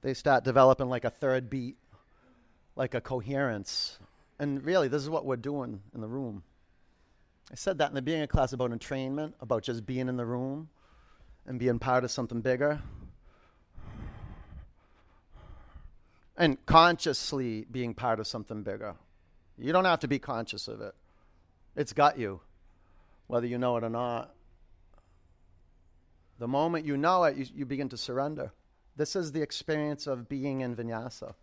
They start developing like a third beat, like a coherence. And really, this is what we're doing in the room. I said that in the beginning of class about entrainment, about just being in the room and being part of something bigger. And consciously being part of something bigger. You don't have to be conscious of it, it's got you. whether you know it or not. The moment you know it, you, you begin to surrender. This is the experience of being in vinyasa.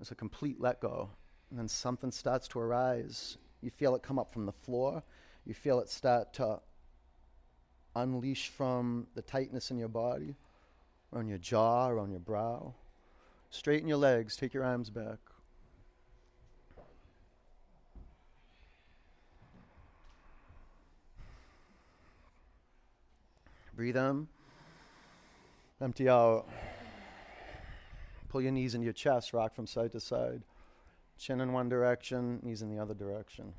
It's a complete let go. And then something starts to arise. You feel it come up from the floor. You feel it start to unleash from the tightness in your body, on your jaw, or on your brow. Straighten your legs, take your arms back. Breathe in. Empty out. Pull your knees into your chest, rock from side to side. Chin in one direction, knees in the other direction.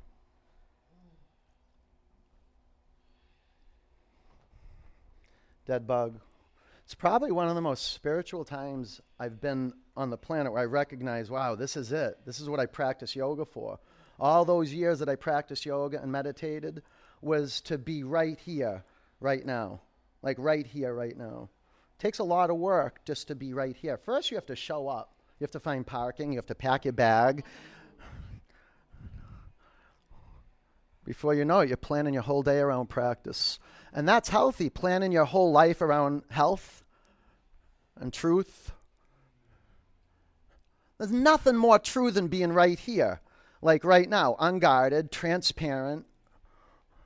Dead bug. It's probably one of the most spiritual times I've been on the planet where I recognize, wow, this is it. This is what I practice yoga for. All those years that I practiced yoga and meditated was to be right here, right now like right here, right now. Takes a lot of work just to be right here. First, you have to show up. You have to find parking. You have to pack your bag. Before you know it, you're planning your whole day around practice. And that's healthy, planning your whole life around health and truth. There's nothing more true than being right here, like right now, unguarded, transparent,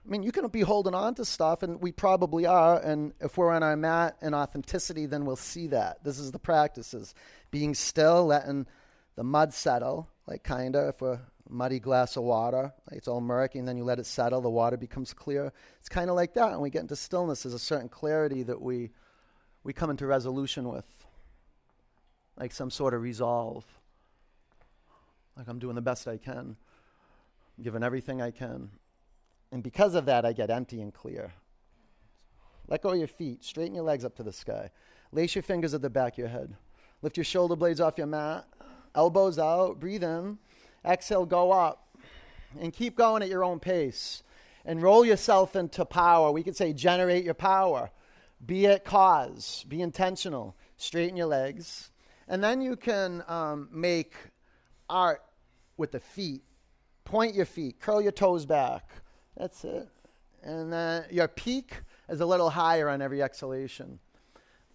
I mean, you can be holding on to stuff, and we probably are. And if we're on our mat in authenticity, then we'll see that. This is the practices being still, letting the mud settle, like kind of if we're muddy glass of water, like it's all murky, and then you let it settle, the water becomes clear. It's kind of like that. And we get into stillness, there's a certain clarity that we, we come into resolution with, like some sort of resolve. Like I'm doing the best I can, I'm giving everything I can. And because of that, I get empty and clear. Let go of your feet. Straighten your legs up to the sky. Lace your fingers at the back of your head. Lift your shoulder blades off your mat. Elbows out. Breathe in. Exhale, go up. And keep going at your own pace. And roll yourself into power. We could say generate your power. Be at cause. Be intentional. Straighten your legs. And then you can um, make art with the feet. Point your feet. Curl your toes back. That's it. And then your peak is a little higher on every exhalation.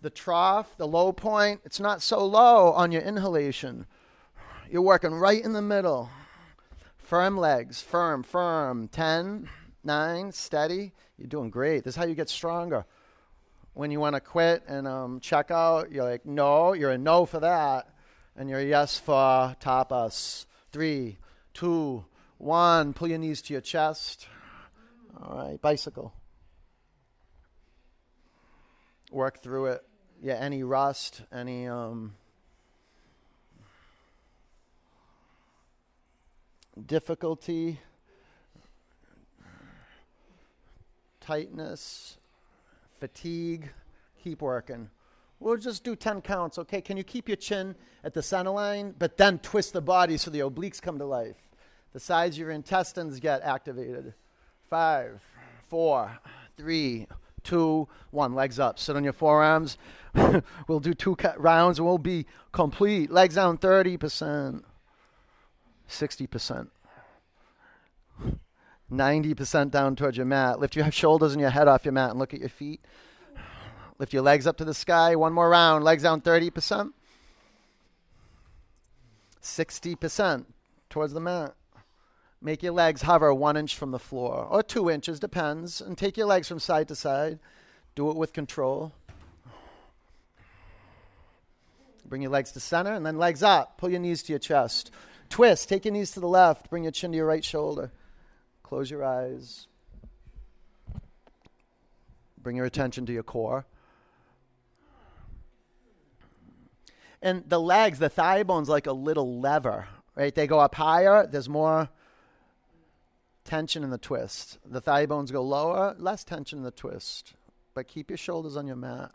The trough, the low point, it's not so low on your inhalation. You're working right in the middle. Firm legs, firm, firm. 10, 9, steady. You're doing great. This is how you get stronger. When you want to quit and um, check out, you're like, no, you're a no for that. And you're a yes for tapas. Three, two, one. Pull your knees to your chest. All right, bicycle. Work through it. Yeah, any rust, any um, difficulty, tightness, fatigue, keep working. We'll just do 10 counts, okay? Can you keep your chin at the center line, but then twist the body so the obliques come to life? The sides of your intestines get activated. Five, four, three, two, one. Legs up. Sit on your forearms. we'll do two rounds we'll be complete. Legs down 30%, 60%. 90% down towards your mat. Lift your shoulders and your head off your mat and look at your feet. Lift your legs up to the sky. One more round. Legs down 30%. 60% towards the mat. Make your legs hover one inch from the floor, or two inches, depends. And take your legs from side to side. Do it with control. Bring your legs to center, and then legs up. Pull your knees to your chest. Twist. Take your knees to the left. Bring your chin to your right shoulder. Close your eyes. Bring your attention to your core. And the legs, the thigh bones, like a little lever, right? They go up higher. There's more tension in the twist. The thigh bones go lower, less tension in the twist. But keep your shoulders on your mat.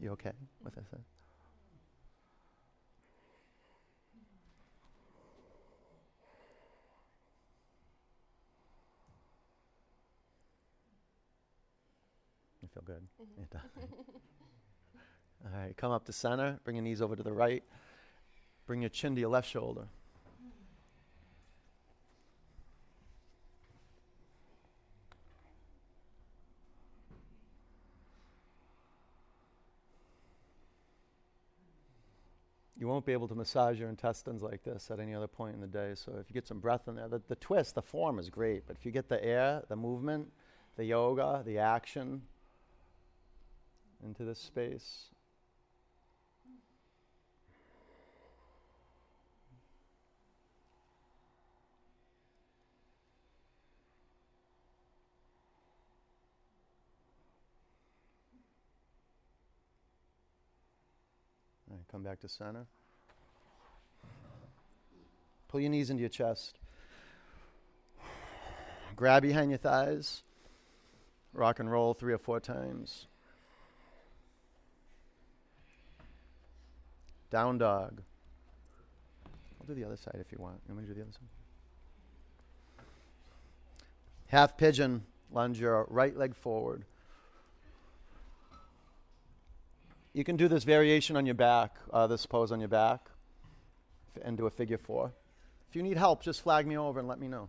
You okay with this? You feel good? Mm-hmm. All right, come up to center. Bring your knees over to the right. Bring your chin to your left shoulder. Won't be able to massage your intestines like this at any other point in the day. So if you get some breath in there, the, the twist, the form is great. But if you get the air, the movement, the yoga, the action into this space. Come back to center. Pull your knees into your chest. Grab behind your thighs. Rock and roll three or four times. Down dog. I'll do the other side if you want. You want me to do the other side? Half pigeon. Lunge your right leg forward. You can do this variation on your back, uh, this pose on your back, and do a figure four. If you need help, just flag me over and let me know.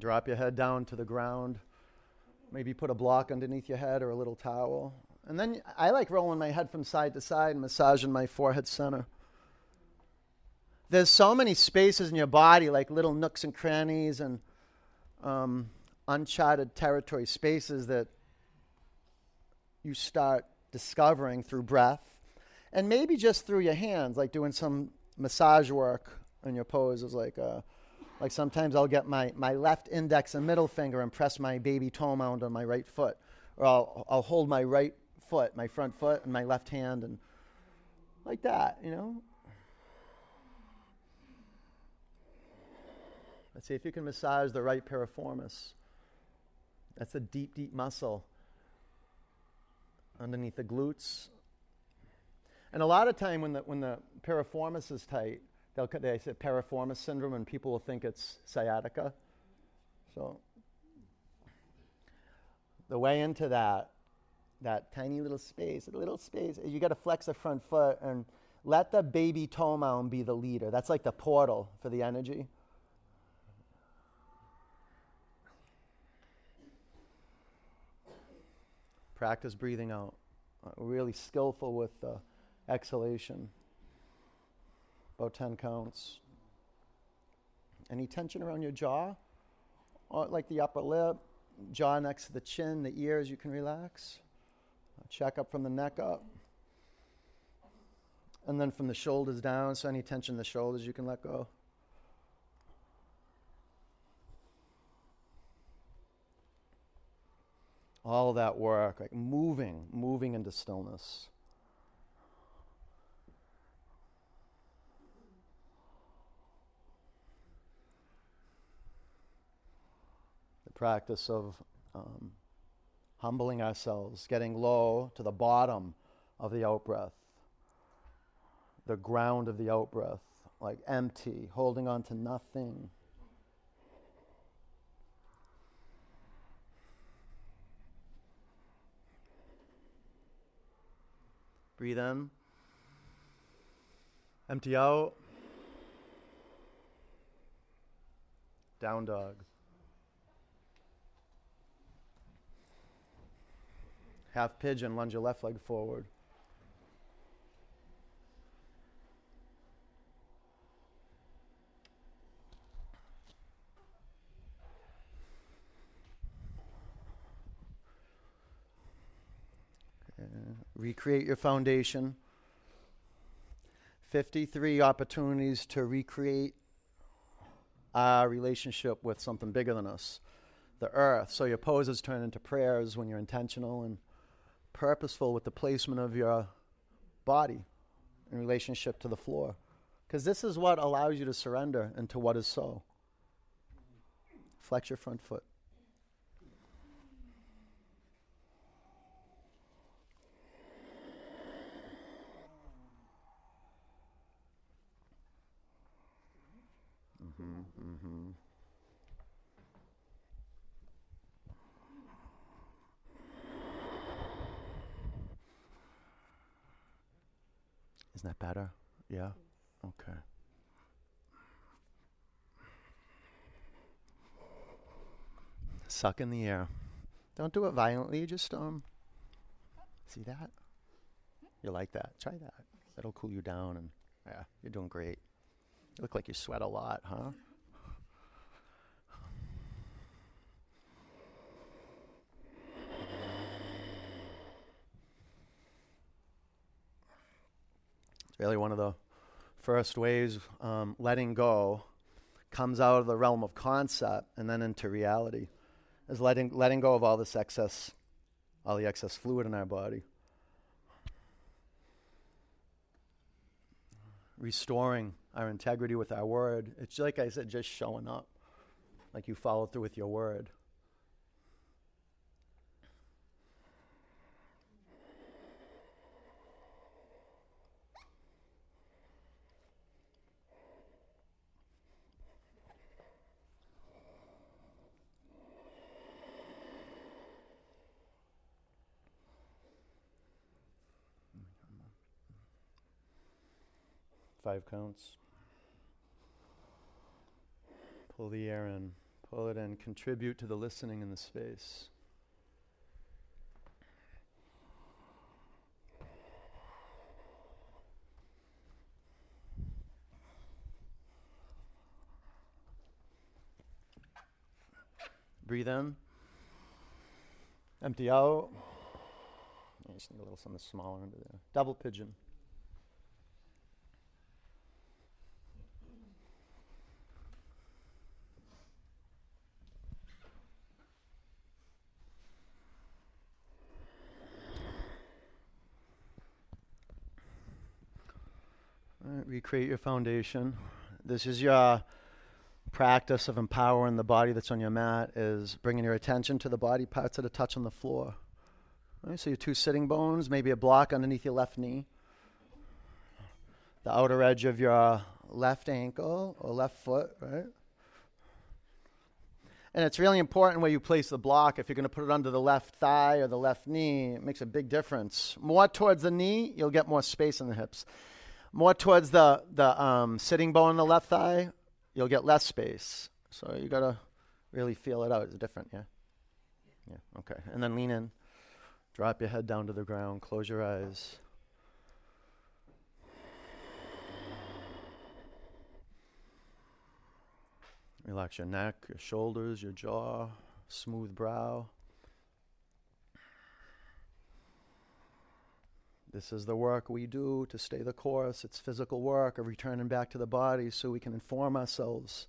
Drop your head down to the ground. Maybe put a block underneath your head or a little towel. And then I like rolling my head from side to side and massaging my forehead center. There's so many spaces in your body, like little nooks and crannies and um, uncharted territory spaces that you start discovering through breath and maybe just through your hands, like doing some massage work in your poses, like uh, like sometimes I'll get my, my left index and middle finger and press my baby toe mound on my right foot. Or I'll, I'll hold my right foot, my front foot, and my left hand, and like that, you know? Let's see if you can massage the right piriformis. That's a deep, deep muscle underneath the glutes. And a lot of time when the, when the piriformis is tight, they'll they say piriformis syndrome, and people will think it's sciatica. So the way into that, that tiny little space, a little space, you got to flex the front foot and let the baby toe mound be the leader. That's like the portal for the energy. Practice breathing out. Uh, really skillful with the exhalation about 10 counts. Any tension around your jaw, like the upper lip, jaw next to the chin, the ears, you can relax. Check up from the neck up. And then from the shoulders down, so any tension in the shoulders you can let go. All that work, like moving, moving into stillness. The practice of um, humbling ourselves, getting low to the bottom of the outbreath, the ground of the outbreath, like empty, holding on to nothing. Breathe in. Empty out. Down dog. Half pigeon, lunge your left leg forward. recreate your foundation. 53 opportunities to recreate our relationship with something bigger than us, the earth. So your poses turn into prayers when you're intentional and purposeful with the placement of your body in relationship to the floor. Because this is what allows you to surrender into what is so. Flex your front foot. That better? Yeah? Okay. Suck in the air. Don't do it violently, just um see that? You like that? Try that. That'll cool you down and yeah, you're doing great. You look like you sweat a lot, huh? It's really one of the first ways um, letting go comes out of the realm of concept and then into reality. Is letting letting go of all this excess all the excess fluid in our body. Restoring our integrity with our word. It's like i said just showing up. Like you followed through with your word Five counts. Pull the air in, pull it in, contribute to the listening in the space. Breathe in. Empty out. I just need a little something smaller under there. Double pigeon. Recreate your foundation. This is your practice of empowering the body that's on your mat is bringing your attention to the body parts that are touch on the floor. Right, so your two sitting bones, maybe a block underneath your left knee, the outer edge of your left ankle or left foot, right? And it's really important where you place the block. If you're going to put it under the left thigh or the left knee, it makes a big difference. More towards the knee, you'll get more space in the hips more towards the, the um, sitting bone in the left thigh, you'll get less space. So you got to really feel it out. It's different, yeah? Yeah, okay. And then lean in. Drop your head down to the ground. Close your eyes. Relax your neck, your shoulders, your jaw, smooth brow. This is the work we do to stay the course. It's physical work of returning back to the body so we can inform ourselves.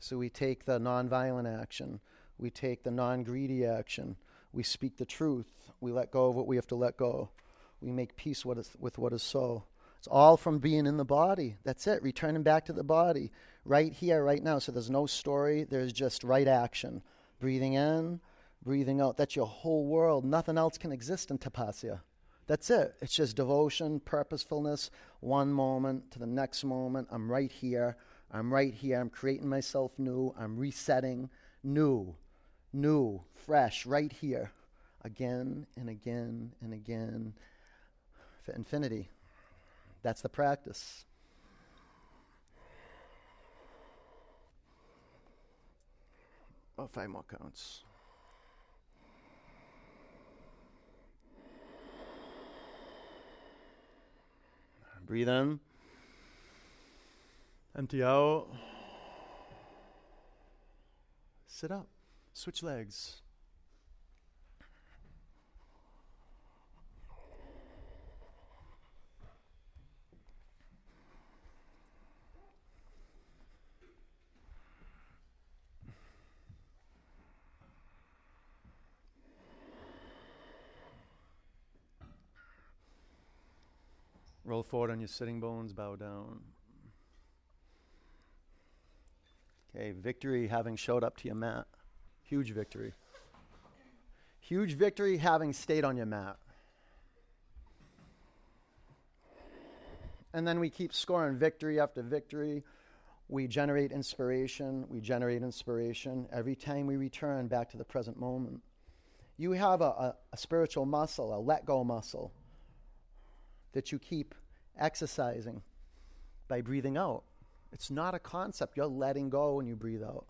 So we take the nonviolent action, we take the non greedy action, we speak the truth, we let go of what we have to let go, we make peace what is, with what is so. It's all from being in the body. That's it, returning back to the body, right here, right now. So there's no story, there's just right action. Breathing in, breathing out. That's your whole world. Nothing else can exist in tapasya. That's it. It's just devotion, purposefulness, one moment to the next moment. I'm right here. I'm right here. I'm creating myself new. I'm resetting new, new, fresh, right here. Again and again and again for infinity. That's the practice. Oh, five more counts. Breathe in. Empty out. Sit up. Switch legs. Roll forward on your sitting bones, bow down. Okay, victory having showed up to your mat. Huge victory. Huge victory having stayed on your mat. And then we keep scoring victory after victory. We generate inspiration. We generate inspiration every time we return back to the present moment. You have a, a, a spiritual muscle, a let go muscle that you keep exercising by breathing out. It's not a concept. You're letting go when you breathe out.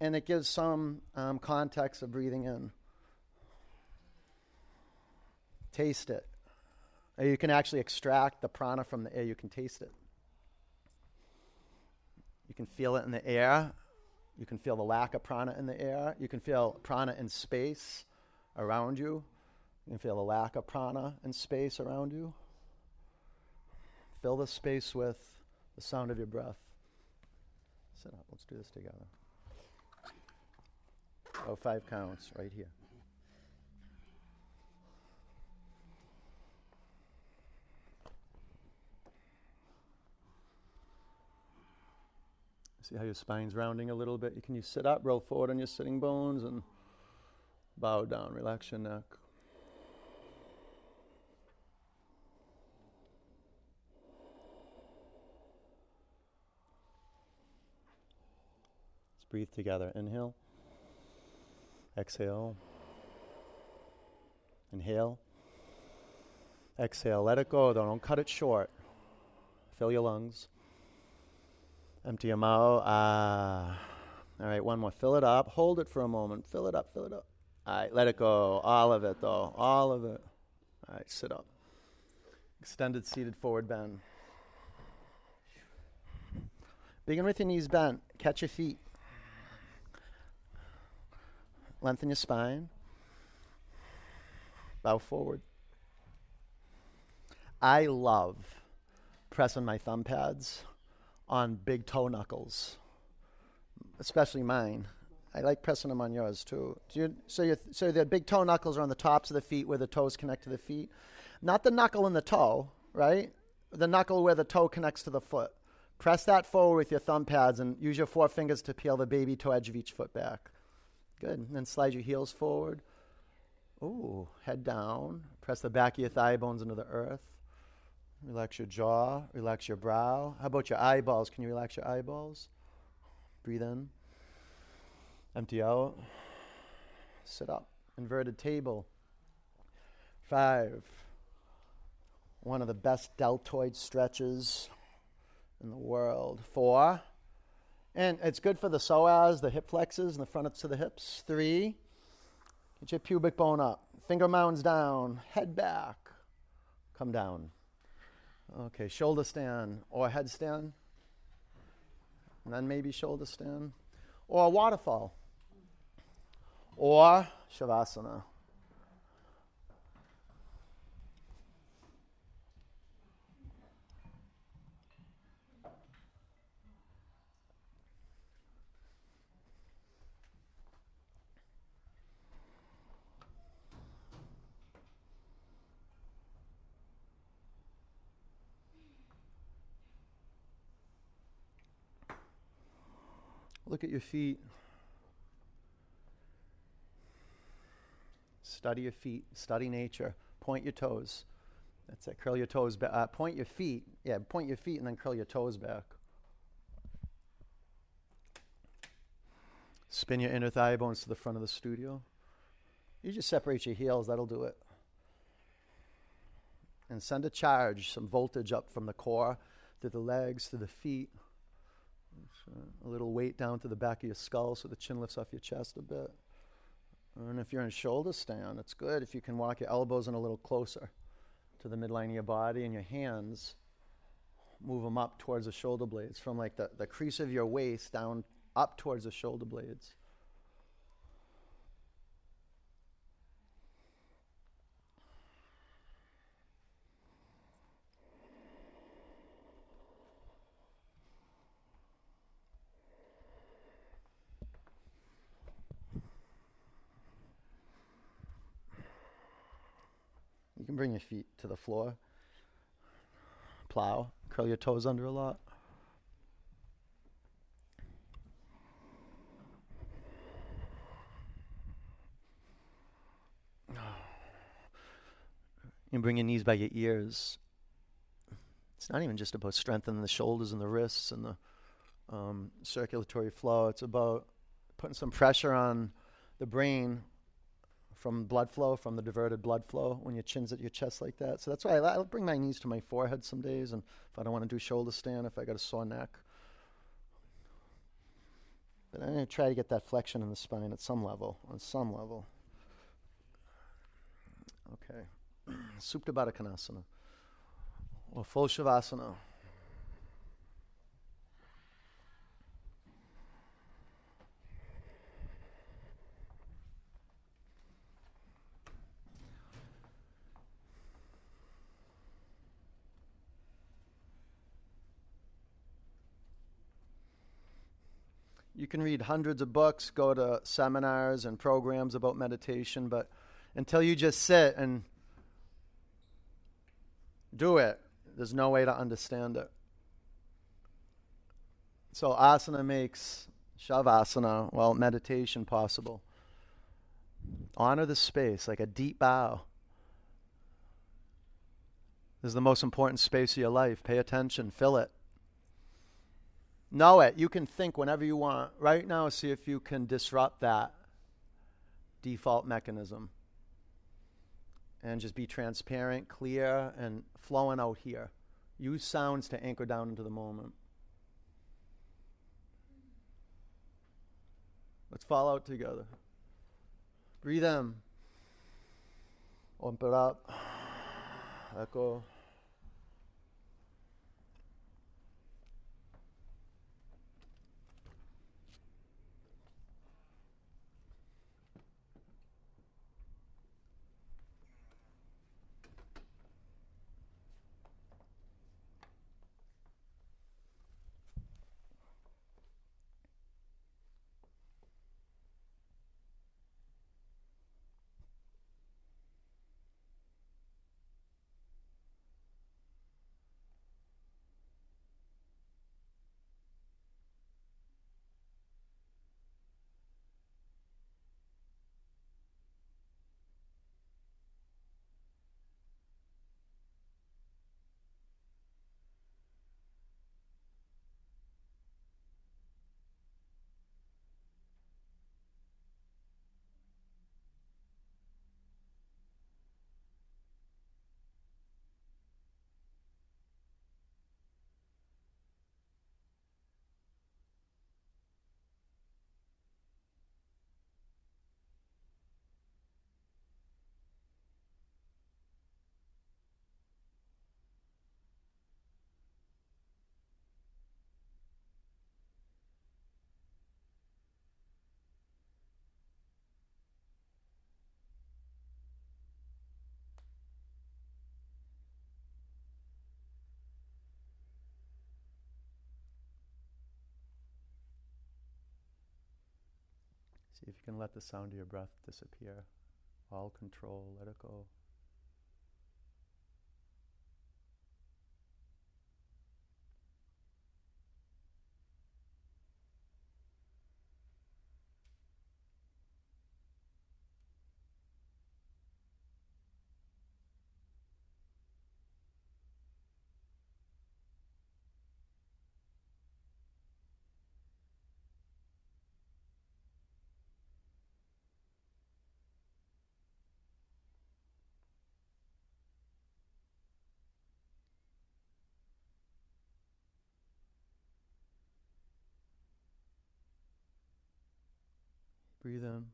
And it gives some um, context of breathing in. Taste it. Or you can actually extract the prana from the air. You can taste it. You can feel it in the air. You can feel the lack of prana in the air. You can feel prana in space around you. You feel the lack of prana and space around you. Fill the space with the sound of your breath. Sit up. Let's do this together. Oh, five counts right here. See how your spine's rounding a little bit? Can you sit up, roll forward on your sitting bones, and bow down? Relax your neck. Let's breathe together. Inhale. Exhale. Inhale. Exhale. Let it go, though. Don't cut it short. Fill your lungs. Empty them out. Ah. All right, one more. Fill it up. Hold it for a moment. Fill it up. Fill it up. All right, let it go. All of it, though. All of it. All right, sit up. Extended seated forward bend. Begin with your knees bent. Catch your feet. Lengthen your spine. Bow forward. I love pressing my thumb pads on big toe knuckles, especially mine. I like pressing them on yours too. You, so, you, so the big toe knuckles are on the tops of the feet where the toes connect to the feet. Not the knuckle in the toe, right? The knuckle where the toe connects to the foot. Press that forward with your thumb pads and use your four fingers to peel the baby toe edge of each foot back. Good. And then slide your heels forward. Ooh, head down. Press the back of your thigh bones into the earth. Relax your jaw, relax your brow. How about your eyeballs? Can you relax your eyeballs? Breathe in. Empty out. Sit up. Inverted table. Five. One of the best deltoid stretches in the world. Four. And it's good for the psoas, the hip flexors, and the fronts of the hips. Three. Get your pubic bone up. Finger mounds down. Head back. Come down. Okay, shoulder stand or headstand. And then maybe shoulder stand. Or a waterfall. Or Shavasana. Look at your feet. Study your feet. Study nature. Point your toes. That's it. Curl your toes back. Uh, point your feet. Yeah, point your feet and then curl your toes back. Spin your inner thigh bones to the front of the studio. You just separate your heels, that'll do it. And send a charge, some voltage up from the core to the legs, to the feet. A little weight down to the back of your skull so the chin lifts off your chest a bit. And if you're in shoulder stand, it's good if you can walk your elbows in a little closer to the midline of your body and your hands move them up towards the shoulder blades from like the, the crease of your waist down up towards the shoulder blades. Your feet to the floor. Plow. Curl your toes under a lot. You bring your knees by your ears. It's not even just about strengthening the shoulders and the wrists and the um, circulatory flow. It's about putting some pressure on the brain from blood flow, from the diverted blood flow when your chin's at your chest like that. So that's why I, will bring my knees to my forehead some days, and if I don't want to do shoulder stand, if I got a sore neck. But I'm going to try to get that flexion in the spine at some level, on some level. Okay. Supta Baddha Konasana, or full Shavasana. Can read hundreds of books, go to seminars and programs about meditation, but until you just sit and do it, there's no way to understand it. So, asana makes shavasana, well, meditation possible. Honor the space like a deep bow. This is the most important space of your life. Pay attention, fill it. Know it. You can think whenever you want. Right now, see if you can disrupt that default mechanism. And just be transparent, clear, and flowing out here. Use sounds to anchor down into the moment. Let's fall out together. Breathe in. Open it up. Let See if you can let the sound of your breath disappear. All control, let it go. Breathe in.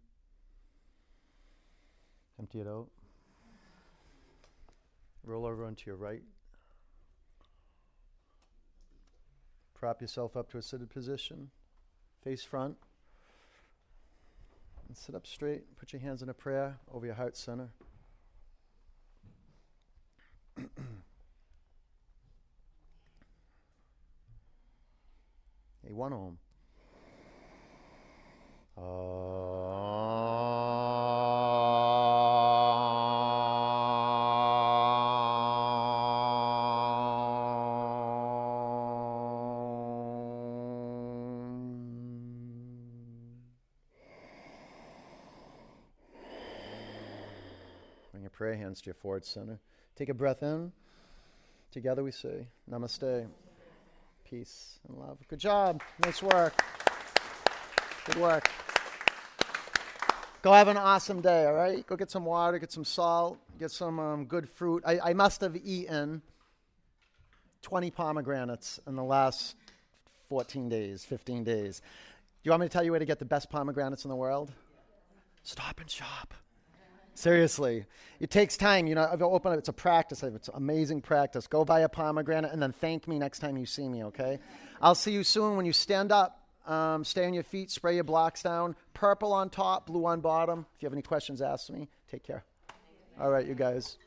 Empty it out. Roll over onto your right. Prop yourself up to a seated position. Face front. And sit up straight. Put your hands in a prayer over your heart center. hey, one om. Bring ah. To your forward center. Take a breath in. Together we say, Namaste. Peace and love. Good job. Nice work. Good work. Go have an awesome day, all right? Go get some water, get some salt, get some um, good fruit. I, I must have eaten 20 pomegranates in the last 14 days, 15 days. Do you want me to tell you where to get the best pomegranates in the world? Stop and shop. Seriously, it takes time. You know, I've opened it. It's a practice. It's amazing practice. Go buy a pomegranate and then thank me next time you see me. Okay? I'll see you soon. When you stand up, um, stay on your feet. Spray your blocks down. Purple on top, blue on bottom. If you have any questions, ask me. Take care. All right, you guys.